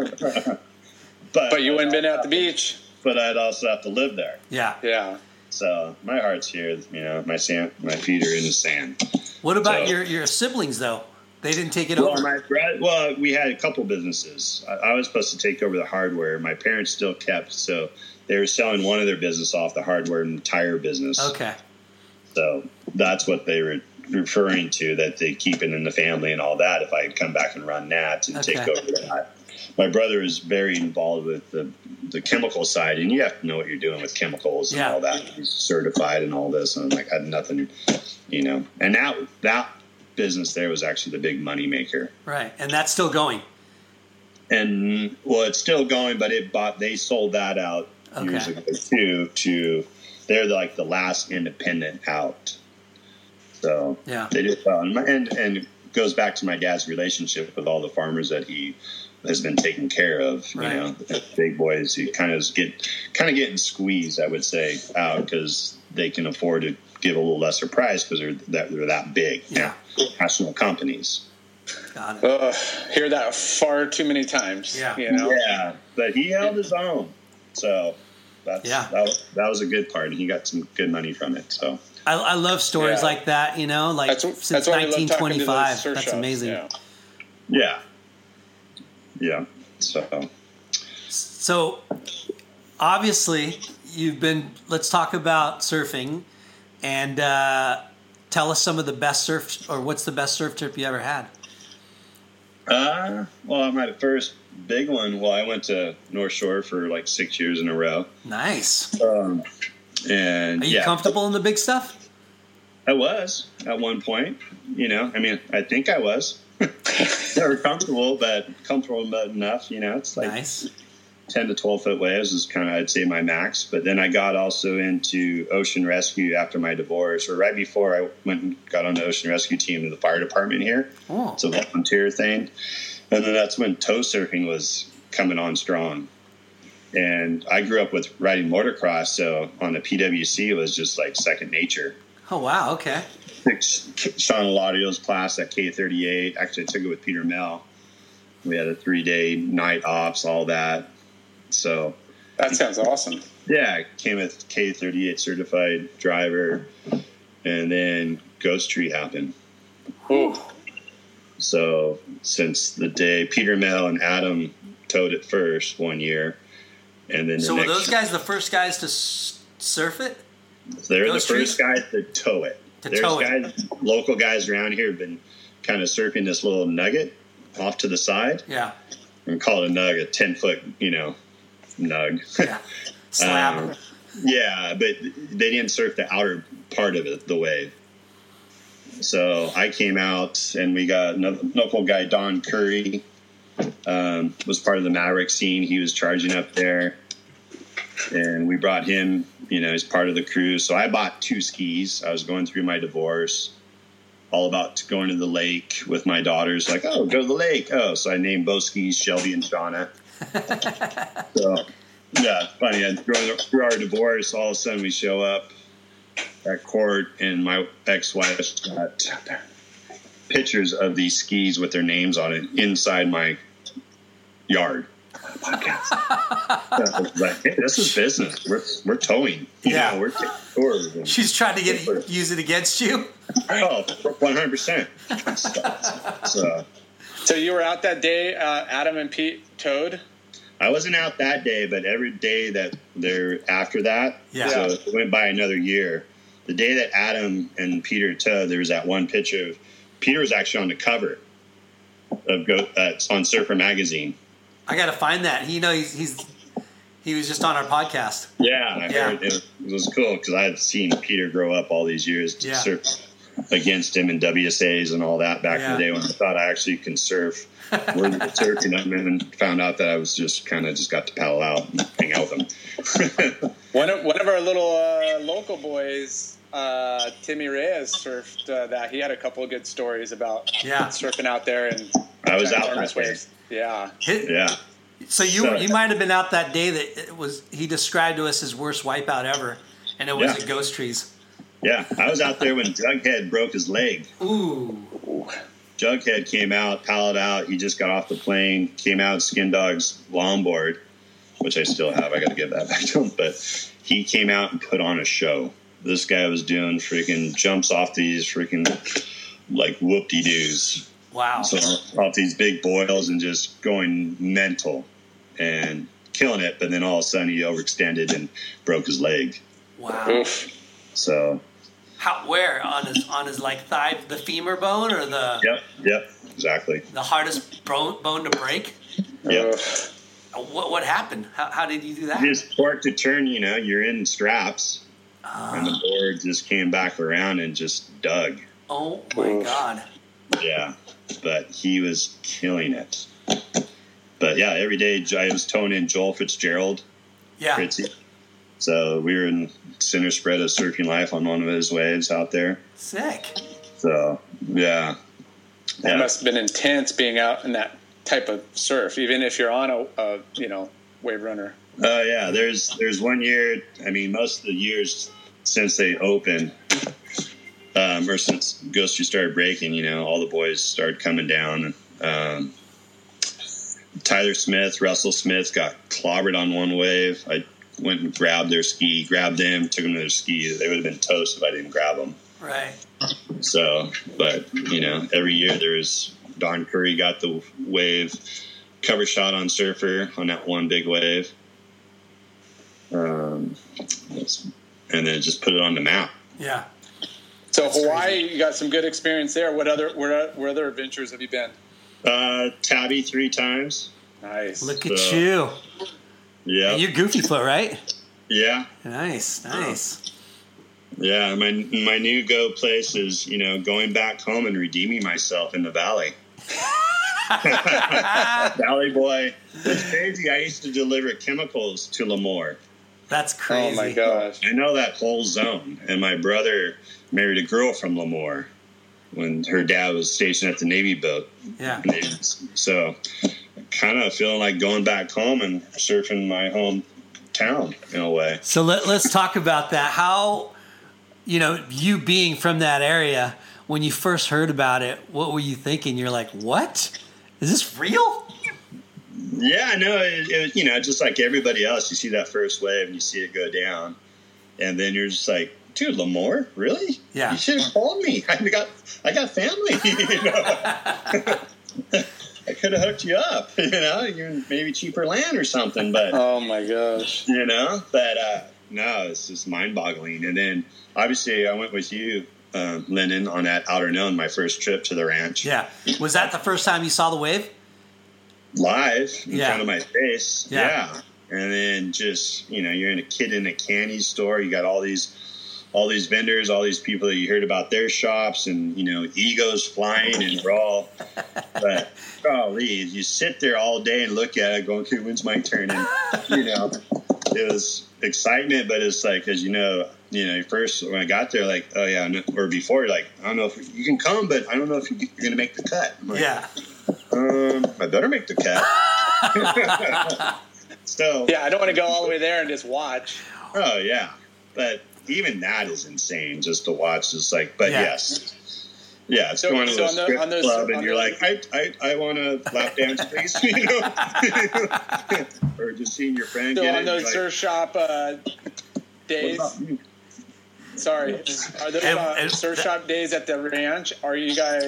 But you wouldn't been at the beach. But I'd also have to live there. Yeah. Yeah. So my heart's here. You know, my sand, my feet are in the sand. What about So- your your siblings though? They didn't take it Well, over. my bro- well, we had a couple businesses. I, I was supposed to take over the hardware. My parents still kept, so they were selling one of their business off the hardware and tire business. Okay. So that's what they were referring to that they keep it in the family and all that. If I come back and run that and take over that. My brother is very involved with the the chemical side, and you have to know what you're doing with chemicals and Yeah. all that. He's certified and all this, and I'm like, I had nothing, you know. And that that business there was actually the big money maker. Right. And that's still going. and well, it's still going, but it bought. They sold that out years ago too. To they're like the last independent out. So Yeah. they did uh, well, and and and goes back to my dad's relationship with all the farmers that he has been taken care of. You Right. know, the big boys who kind of get kind of getting squeezed, I would say, uh, out because they can afford to give a little lesser price because they're that they're that big. Yeah. national companies. Got it. Ugh, hear that far too many times. Yeah. You know? Yeah, but he held his own. So that's Yeah. that, was, that was a good part, and he got some good money from it. So I, I love stories Yeah. like that. You know, like That's, since that's why I love talking to those 1925. That's amazing. Yeah. yeah, yeah. So So obviously, you've been. Let's talk about surfing, and uh, tell us some of the best surf or what's the best surf trip you ever had. uh, well, my first big one. Well, I went to North Shore for like six years in a row, Nice. um, and Are you yeah, comfortable in the big stuff? I was at one point. You know, I mean, I think I was. Never comfortable, but comfortable but enough. You know, it's like nice. 10 to 12 foot waves is kind of i'd say my max. But then i got also into ocean rescue after my divorce or right before i went and got on the ocean rescue team in the fire department here. Oh, it's a volunteer thing. And then that's when tow surfing was coming on strong. And i grew up with riding motocross so on the pwc it was just like second nature oh wow. Okay. took Shawn Alladio's class at K38. Actually, I took it with Peter Mel. We had a three day night ops, all that. So, That sounds awesome. yeah, came with K38 certified driver, and then Ghost Tree happened. Ooh. So, since the day Peter Mel and Adam towed it first one year, and then the So were those guys the first guys to surf it? They're the first guys to tow it. To There's tow it. local guys around here have been kind of surfing this little nugget off to the side. Yeah. and call it a nug, a 10 foot, you know, nug. Yeah. Slab. Um, yeah, but they didn't surf the outer part of it, the wave. So I came out and we got another local guy, Don Curry, um, was part of the Maverick scene. He was charging up there. And we brought him, you know, as part of the crew. So I bought two skis. I was going through my divorce, all about going to the lake with my daughters. Like, oh, go to the lake. Oh, so I named both skis Shelby and Shauna. so, yeah, funny. And through, through our divorce, all of a sudden we show up at court, and my ex-wife's got pictures of these skis with their names on it inside my yard. Podcast. So I like, hey, this is business. We're we're towing. You Yeah. know, we're taking She's trying to get use it against you. oh, one hundred percent. So So you were out that day, uh, Adam and Pete towed? I wasn't out that day, but every day that they're after that, Yeah. so it went by another year. The day that Adam and Peter towed, there was that one picture of Peter was actually on the cover of go uh, on Surfer Magazine. I got to find that. You know, he's, he's he was just on our podcast. Yeah, I Yeah. heard it, it was cool because I had seen Peter grow up all these years to Yeah. surf against him in WSAs and all that back Yeah. in the day when I thought I actually can surf. Worthy of surfing him and then found out that I was just kind of just got to paddle out and hang out with him. One of one of our little uh, local boys, uh, Timmy Reyes, surfed uh, that. He had a couple of good stories about Yeah. surfing out there and I was out enormous that day. waves. Yeah. Hi- yeah. So you So- you might have been out that day that it was he described to us his worst wipeout ever, and it was Yeah. at Ghost Trees. Yeah, I was out there when Jughead broke his leg. Ooh, Jughead came out, paddled out. He just got off the plane, came out Skin Dog's longboard, which I still have. I got to give that back to him. But he came out and put on a show. This guy was doing freaking jumps off these freaking like whoop de doos. wow. So off these big boils and just going mental and killing it. But then all of a sudden he overextended and broke his leg. Wow. Oof. So How where on his on his like thigh the femur bone or the yep, yep, exactly. the hardest bone bone to break? Yep. Oof. What what happened? How, how did you do that? just torque to turn, you know, you're in straps, ah. and the board just came back around and just dug. Oh my Oof. god. Yeah, but he was killing it. But yeah, every day I was towing in Joel Fitzgerald, Yeah. Fitzy. So we were in center spread of surfing life on one of his waves out there. Sick. So yeah, That yeah, must have been intense being out in that type of surf, even if you're on a, a you know wave runner. Oh yeah, there's there's one year. I mean, most of the years since they opened, um, or since Ghost Tree started breaking, you know, all the boys started coming down. Um, Tyler Smith, Russell Smith got clobbered on one wave. I went and grabbed their ski, grabbed them, took them to their ski. They would have been toast if I didn't grab them. Right. So, but you know, every year there's Don Curry got the wave cover shot on Surfer on that one big wave, um, and then just put it on the map. Yeah. So Hawaii, you got some good experience there. What other where, where other adventures have you been? Uh, Tabby three times. Nice. Look at So- you. Yeah, And you're Goofy Foot, right? yeah, Nice, nice. yeah. My my new go place is you know going back home and redeeming myself in the valley. Valley boy, it's crazy. I used to deliver chemicals to Lemoore. That's oh, crazy. Oh crazy. my gosh. I know that whole zone. And my brother married a girl from Lemoore when her dad was stationed at the Navy boat. Yeah. So, kind of feeling like going back home and surfing my hometown in a way. So let, let's talk about that. How, you know, you being from that area, when you first heard about it, what were you thinking? You're like, what? Is this real? Yeah, no, it, it was, you know, just like everybody else, you see that first wave and you see it go down. And then you're just like, dude, Lemoore, really? Yeah. You should have called me. I got, I got family. You know? I could have hooked you up. You know, you're maybe cheaper land or something, but Oh my gosh. you know, but uh, no, it's just mind-boggling. And then obviously, I went with you, um, Lennon, on that Outerknown, my first trip to the ranch, Yeah. Was that the first time you saw the wave? live in Yeah. front of my face. Yeah. Yeah. And then just you know, you're in a kid in a candy store. You got all these. All these vendors, all these people that you heard about their shops, and you know, egos flying, and we're all. But golly, you sit there all day and look at it, going, "Okay, when's my turn?" And you know, it was excitement, but it's like, as you know, you know, first when I got there, like, oh yeah, no- or before, like, I don't know if you can come, but I don't know if you- you're going to make the cut. Like, Yeah. um, I better make the cut. so, Yeah, I don't want to go all the way there and just watch. oh yeah, but even that is insane just to watch. It's like, but Yeah. yes. Yeah, it's So- going to so a on the- strip on those- club, and you're those- like, I, I, I want to lap dance, please, you know, or just seeing your friend So get on it. those you're surf shop uh, like, days, "What's up?" Sorry, are those And- uh, and- surf shop days at the ranch? Are you guys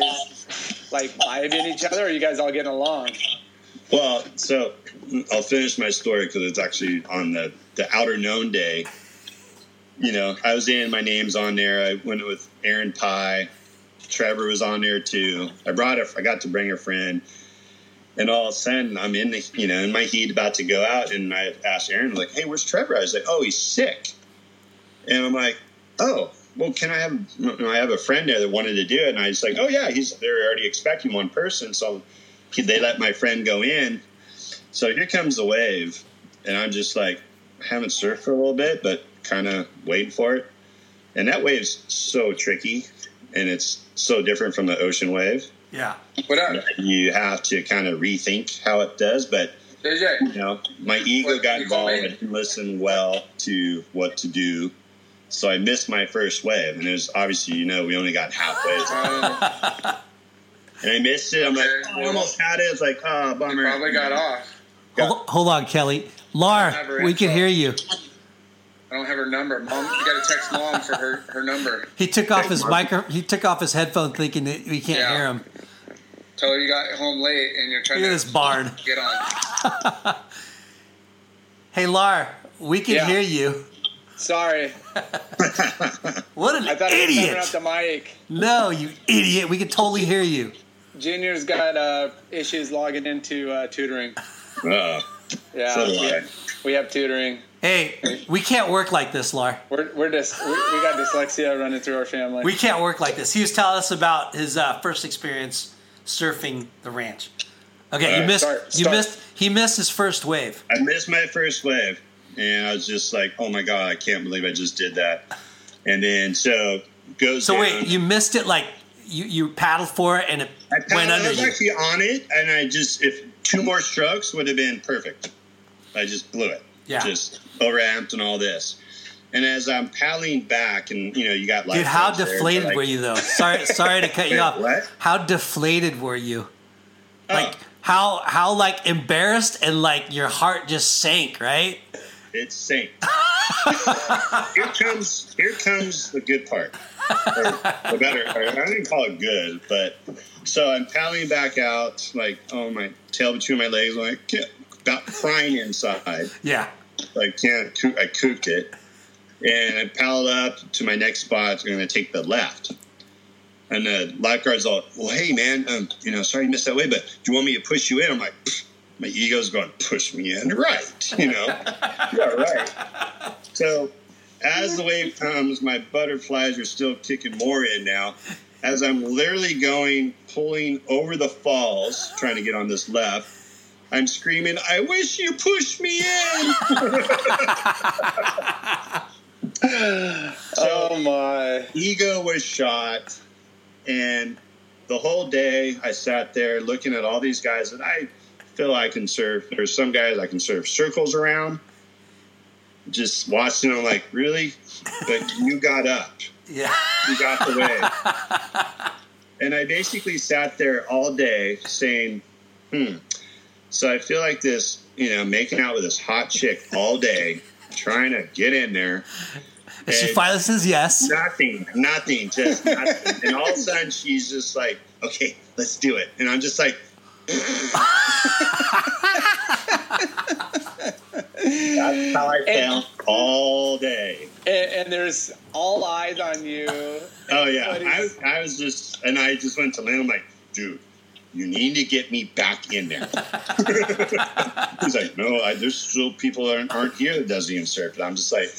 like vibing each other? Or are you guys all getting along? Well, so I'll finish my story because it's actually on the, the Outerknown day. You know, I was in, my name's on there. I went with Aaron Pye, Trevor was on there too. I brought a, I got to bring a friend, and all of a sudden I'm in the, you know, in my heat about to go out, and I asked Aaron like, "Hey, where's Trevor?" I was like, "Oh, he's sick," and I'm like, "Oh." Well, can I have? I have a friend there that wanted to do it, and I was like, "Oh yeah, he's they're already expecting one person." So they let my friend go in. So here comes the wave, and I'm just like, haven't surfed for a little bit, but kind of waiting for it. And that wave's so tricky, and it's so different from the ocean wave. Yeah. What up? You have to kind of rethink how it does, but JJ. you know, my ego got involved. me? I didn't listen well to what to do. So I missed my first wave, and it was obviously, you know, we only got halfway, and I missed it. I'm like, oh, I almost had it. It's like, oh, bummer. probably got off. Hold, hold on, Kelly. Laura, Have her we can hear you. I don't have her number. Mom, you got to text mom for her, her number. He took off his Mark. micro. He took off his headphone, thinking that we can't Yeah. hear him. Tell her you got home late and you're trying Look at to this barn. get on. Hey, Laura, we can Yeah. hear you. Sorry, What an I thought I was coming up idiot! the mic. No, you idiot. We can totally hear you. Junior's got uh, issues logging into uh, tutoring. Uh, Yeah, So we, I. we have tutoring. Hey, we can't work like this, Lar. We're we're just we, we got dyslexia running through our family. We can't work like this. He was telling us about his uh, first experience surfing the ranch. Okay, you Alright, missed. start, You missed. He missed his first wave. I missed my first wave, and I was just like, "Oh my god, I can't believe I just did that." And then so goes. So down. wait, you missed it like you you paddled for it and it I, went paddled, I was you. actually on it, and I just if two more strokes would have been perfect. I just blew it. Yeah. Just overamped and all this. And as I'm paddling back, and you know, you got like, Dude, how deflated were you though? Sorry, sorry to cut you off. what? How deflated were you? Oh. Like Oh, how how like embarrassed and like your heart just sank, right? It's sank. here comes here comes the good part. Or the better. Or I didn't call it good, but so I'm paddling back out, like oh my tail between my legs, like can't- about crying inside. Yeah. I can't. I cooked it, and I paddled up to my next spot. I'm going to take the left, and the lifeguard's all, "Well, hey man, um, you know, sorry you missed that way, but do you want me to push you in?" I'm like, "Pfft." My ego's going, to "Push me in, right?" You know, yeah, right. So as the wave comes, my butterflies are still kicking more in now. As I'm literally going, pulling over the falls, trying to get on this left. I'm screaming, I wish you pushed me in. oh my! Ego was shot. And the whole day I sat there looking at all these guys that I feel like I can serve. There's some guys I can serve circles around. Just watching them like, really? But you got up. Yeah. You got the way. and I basically sat there all day saying, hmm. So I feel like this, you know, making out with this hot chick all day, trying to get in there. And she finally says yes. Nothing, nothing, just nothing. and all of a sudden she's just like, okay, let's do it. And I'm just like, that's how I felt all day. And, and there's all eyes on you. Oh yeah, I, I was just, and I just went to Lynn. I'm like, dude, you need to get me back in there. He's like, no, I, there's still people that aren't, aren't here that doesn't even surf. And I'm just like,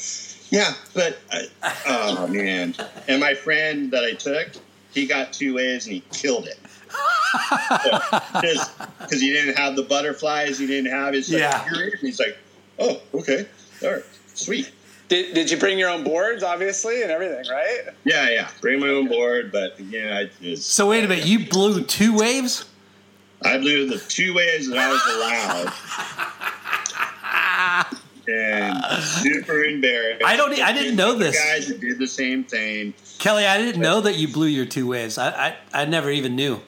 yeah, but uh, oh man. And my friend that I took, he got two waves and he killed it. Because he didn't have the butterflies, he didn't have his. Like, Yeah. He's like, oh, okay, all right, sweet. Did, did you bring your own boards, obviously, and everything, right? Yeah, yeah. Bring my own board, but again, I just So wait a minute, you blew two waves? I blew the two waves that I was allowed. and super embarrassed. I don't I didn't know this. Guys that did the same thing. Kelly, I didn't know that you blew your two waves. I I, I never even knew.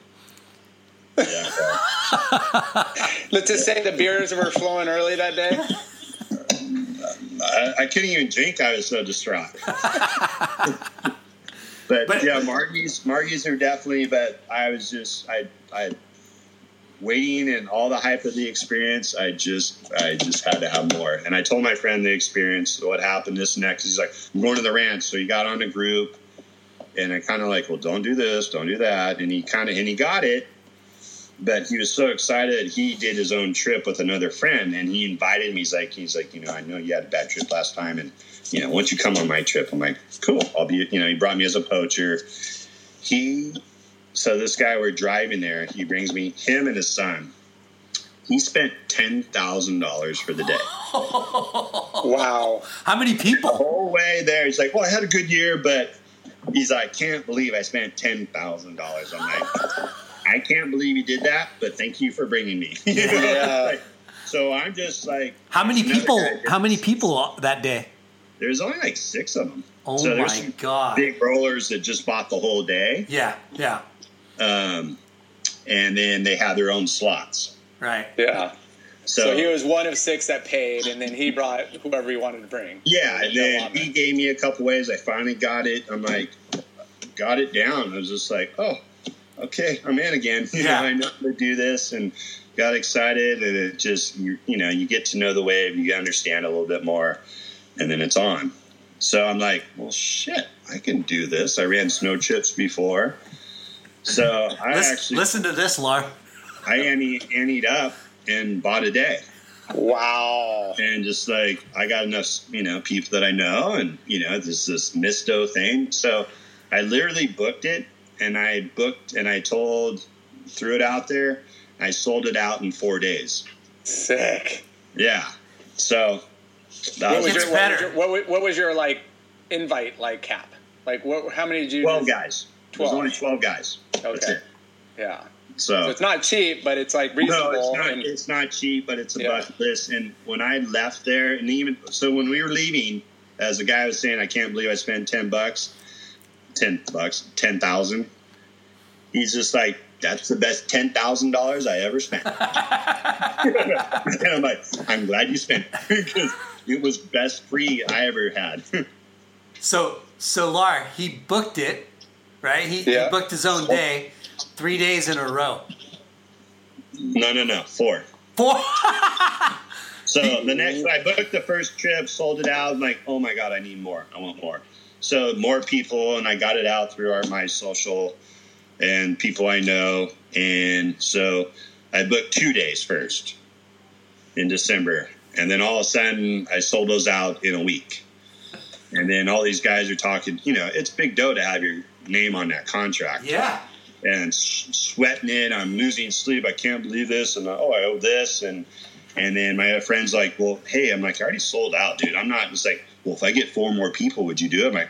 Yeah. Let's just say the beers were flowing early that day. I, I couldn't even drink. I was so distraught. but, But- yeah, Margie's Margie's are definitely. But I was just I I waiting and all the hype of the experience. I just I just had to have more. And I told my friend the experience, what happened, this and next. He's like, I'm going to the ranch. So he got on a group. And I kind of like, well, don't do this, don't do that. And he kind of, and he got it. But he was so excited. He did his own trip with another friend, and he invited me. He's like, he's like, you know, I know you had a bad trip last time, and you know, once you come on my trip, I'm like, cool. I'll be, you know, he brought me as a poacher. He, so this guy, we're driving there. He brings me him and his son. He spent ten thousand dollars for the day. Wow. How many people? whole way there, he's like, "Well, I had a good year, but he's like, can't believe I spent ten thousand dollars." I'm like, "I can't believe you did that, but thank you for bringing me." You know? Yeah. Like, so I'm just like, How many people? How many people that day? There's only like six of them. Oh so there's my some god! Big rollers that just bought the whole day, Yeah, yeah, um, and then they have their own slots. right. Yeah. So, So he was one of six that paid, and then he brought whoever he wanted to bring. Yeah, and then he gave me a couple ways. I finally got it. I'm like, got it down. I was just like, oh, okay, I'm in again. You Yeah. know, I know how to do this, and got excited. And it just, you, you know, you get to know the wave, you understand a little bit more, and then it's on. So I'm like, well, shit, I can do this. I ran snow chips before, so I Listen, actually listen to this, Lar. I anteed, anteed up and bought a day Wow. and just like I got enough, you know, people that I know, and you know, there's this Misto thing. So I literally booked it, and I booked, and I told, threw it out there. I sold it out in four days. Sick. Yeah. So that What was was, your, what, was better. your, what, wa- what was your like invite like cap? Like what? How many did you? twelve guys. It was 12. only twelve guys. That's Okay. it. Yeah. So, So it's not cheap, but it's like reasonable. No, it's not. and- It's not cheap, but it's a Yeah. bucket list. And when I left there, and even so, when we were leaving, as the guy was saying, I can't believe I spent ten bucks, ten bucks, ten thousand. He's just like, that's the best ten thousand dollars I ever spent. and I'm like, I'm glad you spent it because it was best free I ever had. So, so Lar, he booked it, right? He, he booked his own day, three days in a row. no, no, no, four. Four. So the next, I booked the first trip, sold it out. I'm like, oh my god, I need more. I want more. So more people, and I got it out through our my social and people I know, and so I booked two days first in December, and then all of a sudden I sold those out in a week. And then all these guys are talking. You know, it's big dough to have your name on that contract yeah. and sweating it. I'm losing sleep. I can't believe this. And oh, I owe this. And and then my friend's like, well, hey, I'm like, I already sold out, dude. I'm not. It's like, well, if I get four more people, would you do it? I'm like,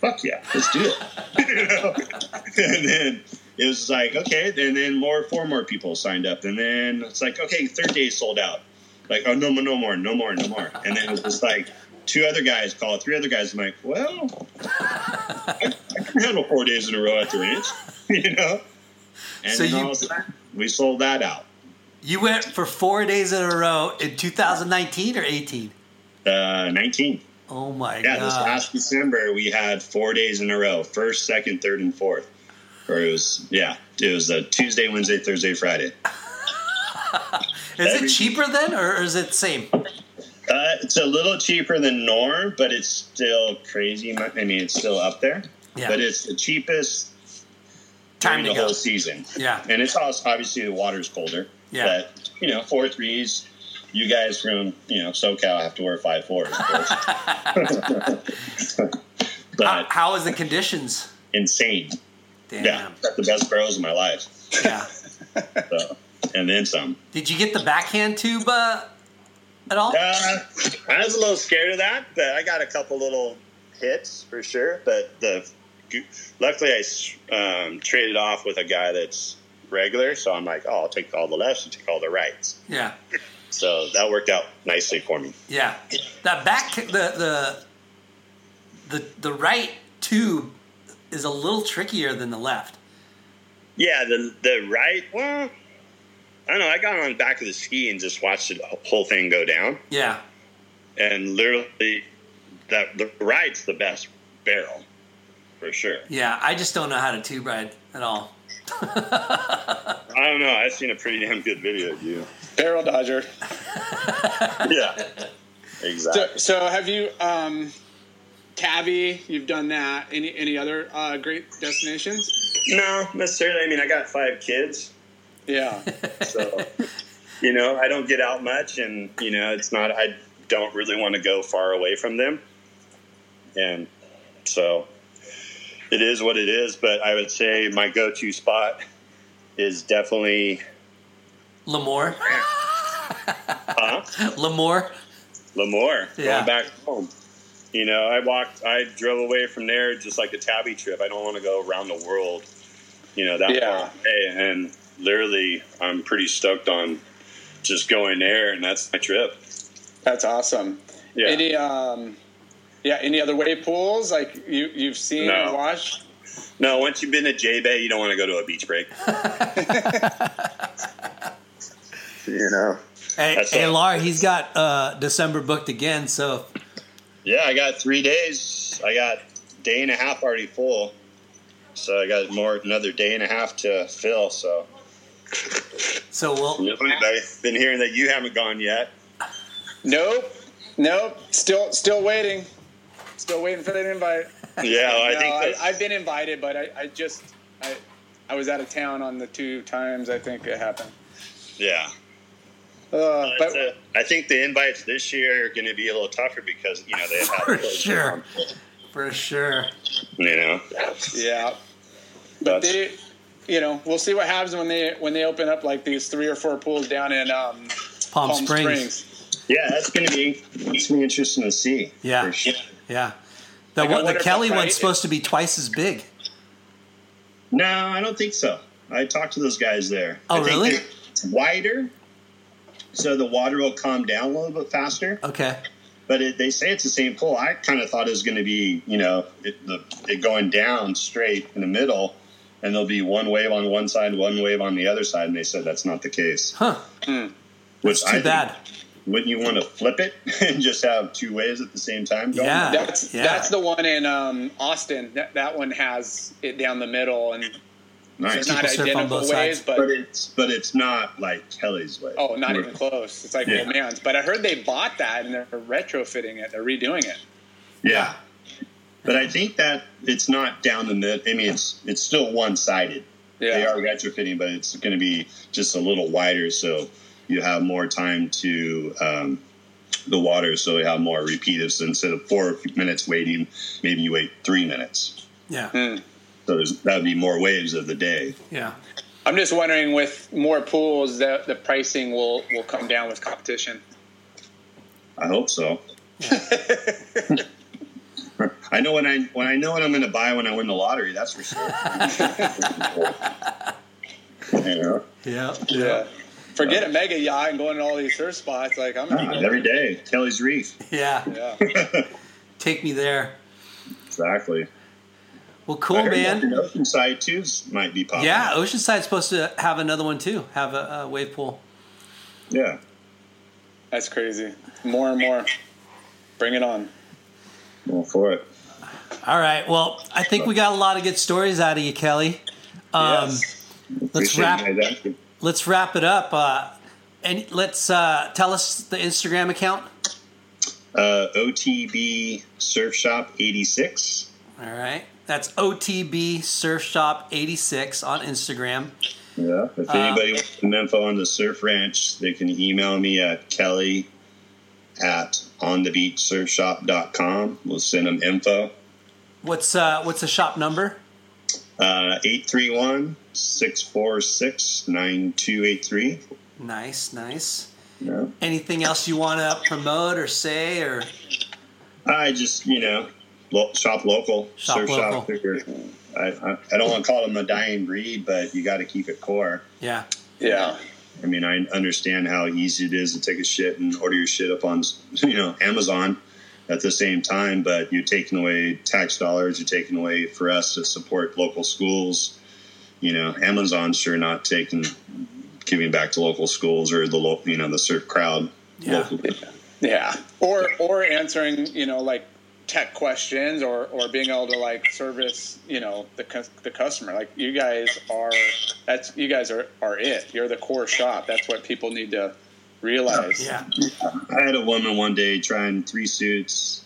fuck yeah, let's do it. You know? and then it was like, okay. And then more, four more people signed up. And then it's like, okay, third day sold out. Like, oh no, more, no more, no more, no more. And then it was just like. Two other guys call, three other guys. I'm like, well, I, I can handle four days in a row at the ranch, you know. And So you- sudden, we sold that out. You went for four days in a row in 2019 or 18? Uh, 19. Oh my God. Yeah, this last December we had four days in a row: first, second, third, and fourth. Or it was yeah, it was a Tuesday, Wednesday, Thursday, Friday. is it cheaper then, or is it same? Uh, it's a little cheaper than norm, but it's still crazy. I mean, it's still up there, Yeah. but it's the cheapest Time the go. whole season. Yeah. and it's also obviously the water's colder. Yeah. but you know, four threes. You guys from you know SoCal have to wear five fours, of course. How, but how is the conditions? insane. Damn. Yeah, got the best barrels of my life. Yeah. So, and then some. Did you get the backhand tube uh, at all? Uh, I was a little scared of that, but I got a couple little hits for sure. But the luckily I um, traded off with a guy that's regular, so I'm like, oh, I'll take all the lefts and take all the rights. Yeah. So that worked out nicely for me. Yeah. That back the the the the right tube is a little trickier than the left. Yeah, the the right. Well, I don't know. I got on the back of the ski and just watched the whole thing go down, Yeah. and literally, that the right's the best barrel for sure. Yeah. I just don't know how to tube ride at all. I don't know. I've seen a pretty damn good video of you. Barrel Dodger. yeah, exactly. So, so have you? Um, Tabby, you've done that. Any any other uh, great destinations? No, necessarily. I mean, I got five kids, Yeah. so you know, I don't get out much, and you know, it's not. I don't really want to go far away from them, and so it is what it is. But I would say my go-to spot is definitely Lemoore. huh? Lemoore. Lemoore, Yeah. going back home. You know, I walked, I drove away from there just like a tabby trip. I don't want to go around the world, you know, that Yeah. far away. And literally, I'm pretty stoked on just going there, and that's my trip. That's awesome. Yeah. Any um, yeah, any other wave pools like you you've seen No. or watched? No, once you've been to J Bay, you don't want to go to a beach break. you know. Hey, That's hey. Laura, he's got uh, December booked again. So Yeah, I got three days. I got day and a half already full. So I got more another day and a half to fill. So so we'll I've been hearing that you haven't gone yet. Nope. Nope. Still still waiting. Still waiting for that invite. Yeah, well, I no, think I, I've been invited, but I, I just I I was out of town on the two times I think it happened. yeah. Uh, but But, uh, I think the invites this year are going to be a little tougher because you know they have For sure. for sure. You know, yeah, but That's- they, you know, we'll see what happens when they when they open up like these three or four pools down in um, Palm, Palm Springs. Springs. yeah, that's going to be it's gonna be interesting to see. Yeah. for sure. Yeah. The, Like, one, the Kelly that's right. one's supposed to be twice as big. No, I don't think so. I talked to those guys there. Oh, I think really? It's wider, so the water will calm down a little bit faster. Okay. But it, they say it's the same pool. I kind of thought it was going to be, you know, it, the, it going down straight in the middle, and there'll be one wave on one side, one wave on the other side. And they said that's not the case. Huh. Which Too I think- bad. wouldn't you want to flip it and just have two waves at the same time? Going? Yeah. That's Yeah. that's the one in um, Austin. That, that one has it down the middle, and nice. it's not People identical both waves, sides. but, But it's but it's not like Kelly's way. oh, not even close. It's like Yeah. old man's. But I heard they bought that and they're retrofitting it. They're redoing it. Yeah. But I think that it's not down the middle. I mean, it's it's still one sided. Yeah. They are retrofitting, but it's going to be just a little wider, so you have more time to um, the water, so you have more repeatives. So instead of four minutes waiting, maybe you wait three minutes. Yeah. So there's that would be more waves of the day. Yeah. I'm just wondering, with more pools, that the pricing will will come down with competition. I hope so. I know when I when I know what I'm going to buy when I win the lottery. That's for sure. you know, Yeah. Yeah. Forget a mega yacht and going to all these surf spots. Like I'm gonna Ah, be every day, Kelly's Reef. Yeah. Yeah. Take me there. Exactly. Well, I cool, heard man. that the Oceanside too might be popping. Yeah, up. Oceanside's supposed to have another one too. Have a, a wave pool. yeah. That's crazy. More and more. Bring it on. Well, for it. All right. Well, I think we got a lot of good stories out of you, Kelly. Um, yes. Let's wrap. you guys asking. Let's wrap it up. Uh, and let's uh, tell us the Instagram account. Uh, OTB Surf Shop 86. All right. That's OTB Surf Shop 86 on Instagram. Yeah. If Uh, anybody wants some info on the surf ranch, they can email me at kelly at onthebeachsurfshop.com. We'll send them info. What's uh, what's the shop number? Uh, 831 646 9283. Nice, nice. Yeah. Anything else you want to promote or say or I just, you know, lo- shop local. Shop surf local. shop. I, I, I don't want to call them a dying breed, but you got to keep it core. yeah, Yeah. I mean, I understand how easy it is to take a shit and order your shit up on, you know, Amazon at the same time, but you're taking away tax dollars, you're taking away for us to support local schools. You know, Amazon's sure not taking, giving back to local schools or the local, you know, the surf crowd. Yeah. locally. Yeah. Or or answering, you know, like tech questions or or being able to like service, you know, the the customer. Like you guys are that's you guys are are it. You're the core shop. That's what people need to realize. yeah, I had a woman one day trying three suits,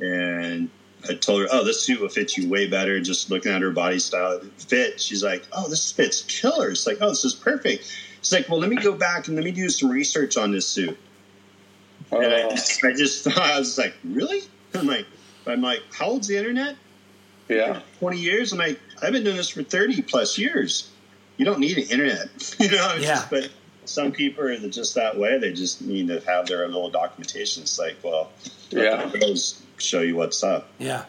and I told her, "Oh, this suit will fit you way better." Just looking at her body style, it fit. She's like, "Oh, this fits killer." It's like, "Oh, this is perfect." She's like, "Well, let me go back and let me do some research on this suit." And I, Oh, I just thought I was like, "Really?" I'm like, "I'm like, how old's the internet? yeah. 20 years?" I'm like, "I've been doing this for 30 plus years. You don't need an internet, you know." It's Yeah. just- but some people are just that way. They just need to have their little documentation. It's like, well, Yeah. the pros show you what's up. Yeah.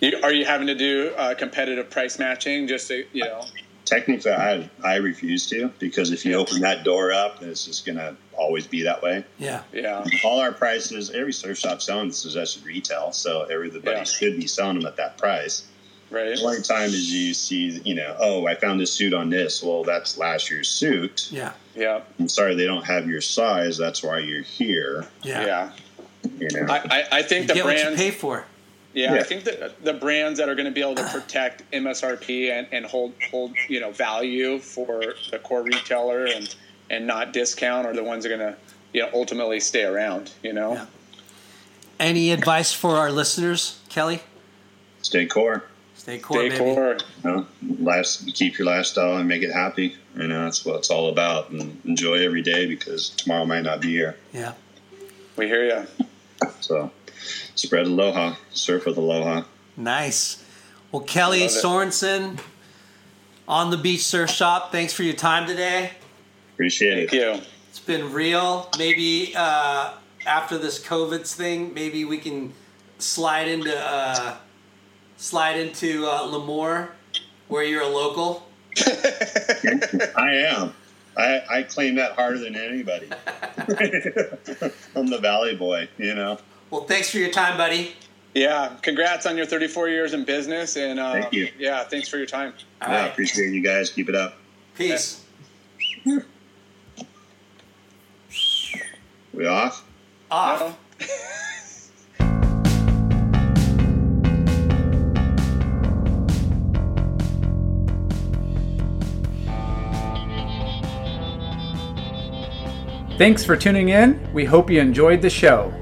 You, are you having to do uh, competitive price matching just to, you know? Technically, I I refuse to because if you open that door up, then it's just gonna always be that way. Yeah. Yeah. All our prices, every surf shop selling this is actually retail, so everybody Yeah. should be selling them at that price. Right. The only time is you see, you know, oh, I found this suit on this. Well, that's last year's suit. Yeah. Yeah. I'm sorry they don't have your size. That's why you're here. Yeah. Yeah. You know, I, I, I think You the get what you brands. pay for. Yeah, I think that the brands that are going to be able to protect MSRP and, and hold hold you know value for the core retailer and and not discount are the ones that are going to you know ultimately stay around. You know. Yeah. Any advice for our listeners, Kelly? stay core. Stay core, Stay baby. core. You know, last, keep your lifestyle and make it happy. You know, that's what it's all about. And enjoy every day because tomorrow might not be here. Yeah. We hear you. So spread aloha, surf with aloha. Nice. Well, Kelly Sorensen on the Beach Surf Shop, thanks for your time today. Appreciate Thank it. you. It's been real. Maybe uh, after this COVID thing, maybe we can slide into uh, slide into uh, Lemoore, where you're a local. I am. I, I claim that harder than anybody. I'm the Valley boy, you know. Well, thanks for your time, buddy. Yeah. Congrats on your 34 years in business and uh, Thank you. Yeah. Thanks for your time. All yeah, right. appreciate you guys. Keep it up. Peace. We off? Off. No? Thanks for tuning in. We hope you enjoyed the show.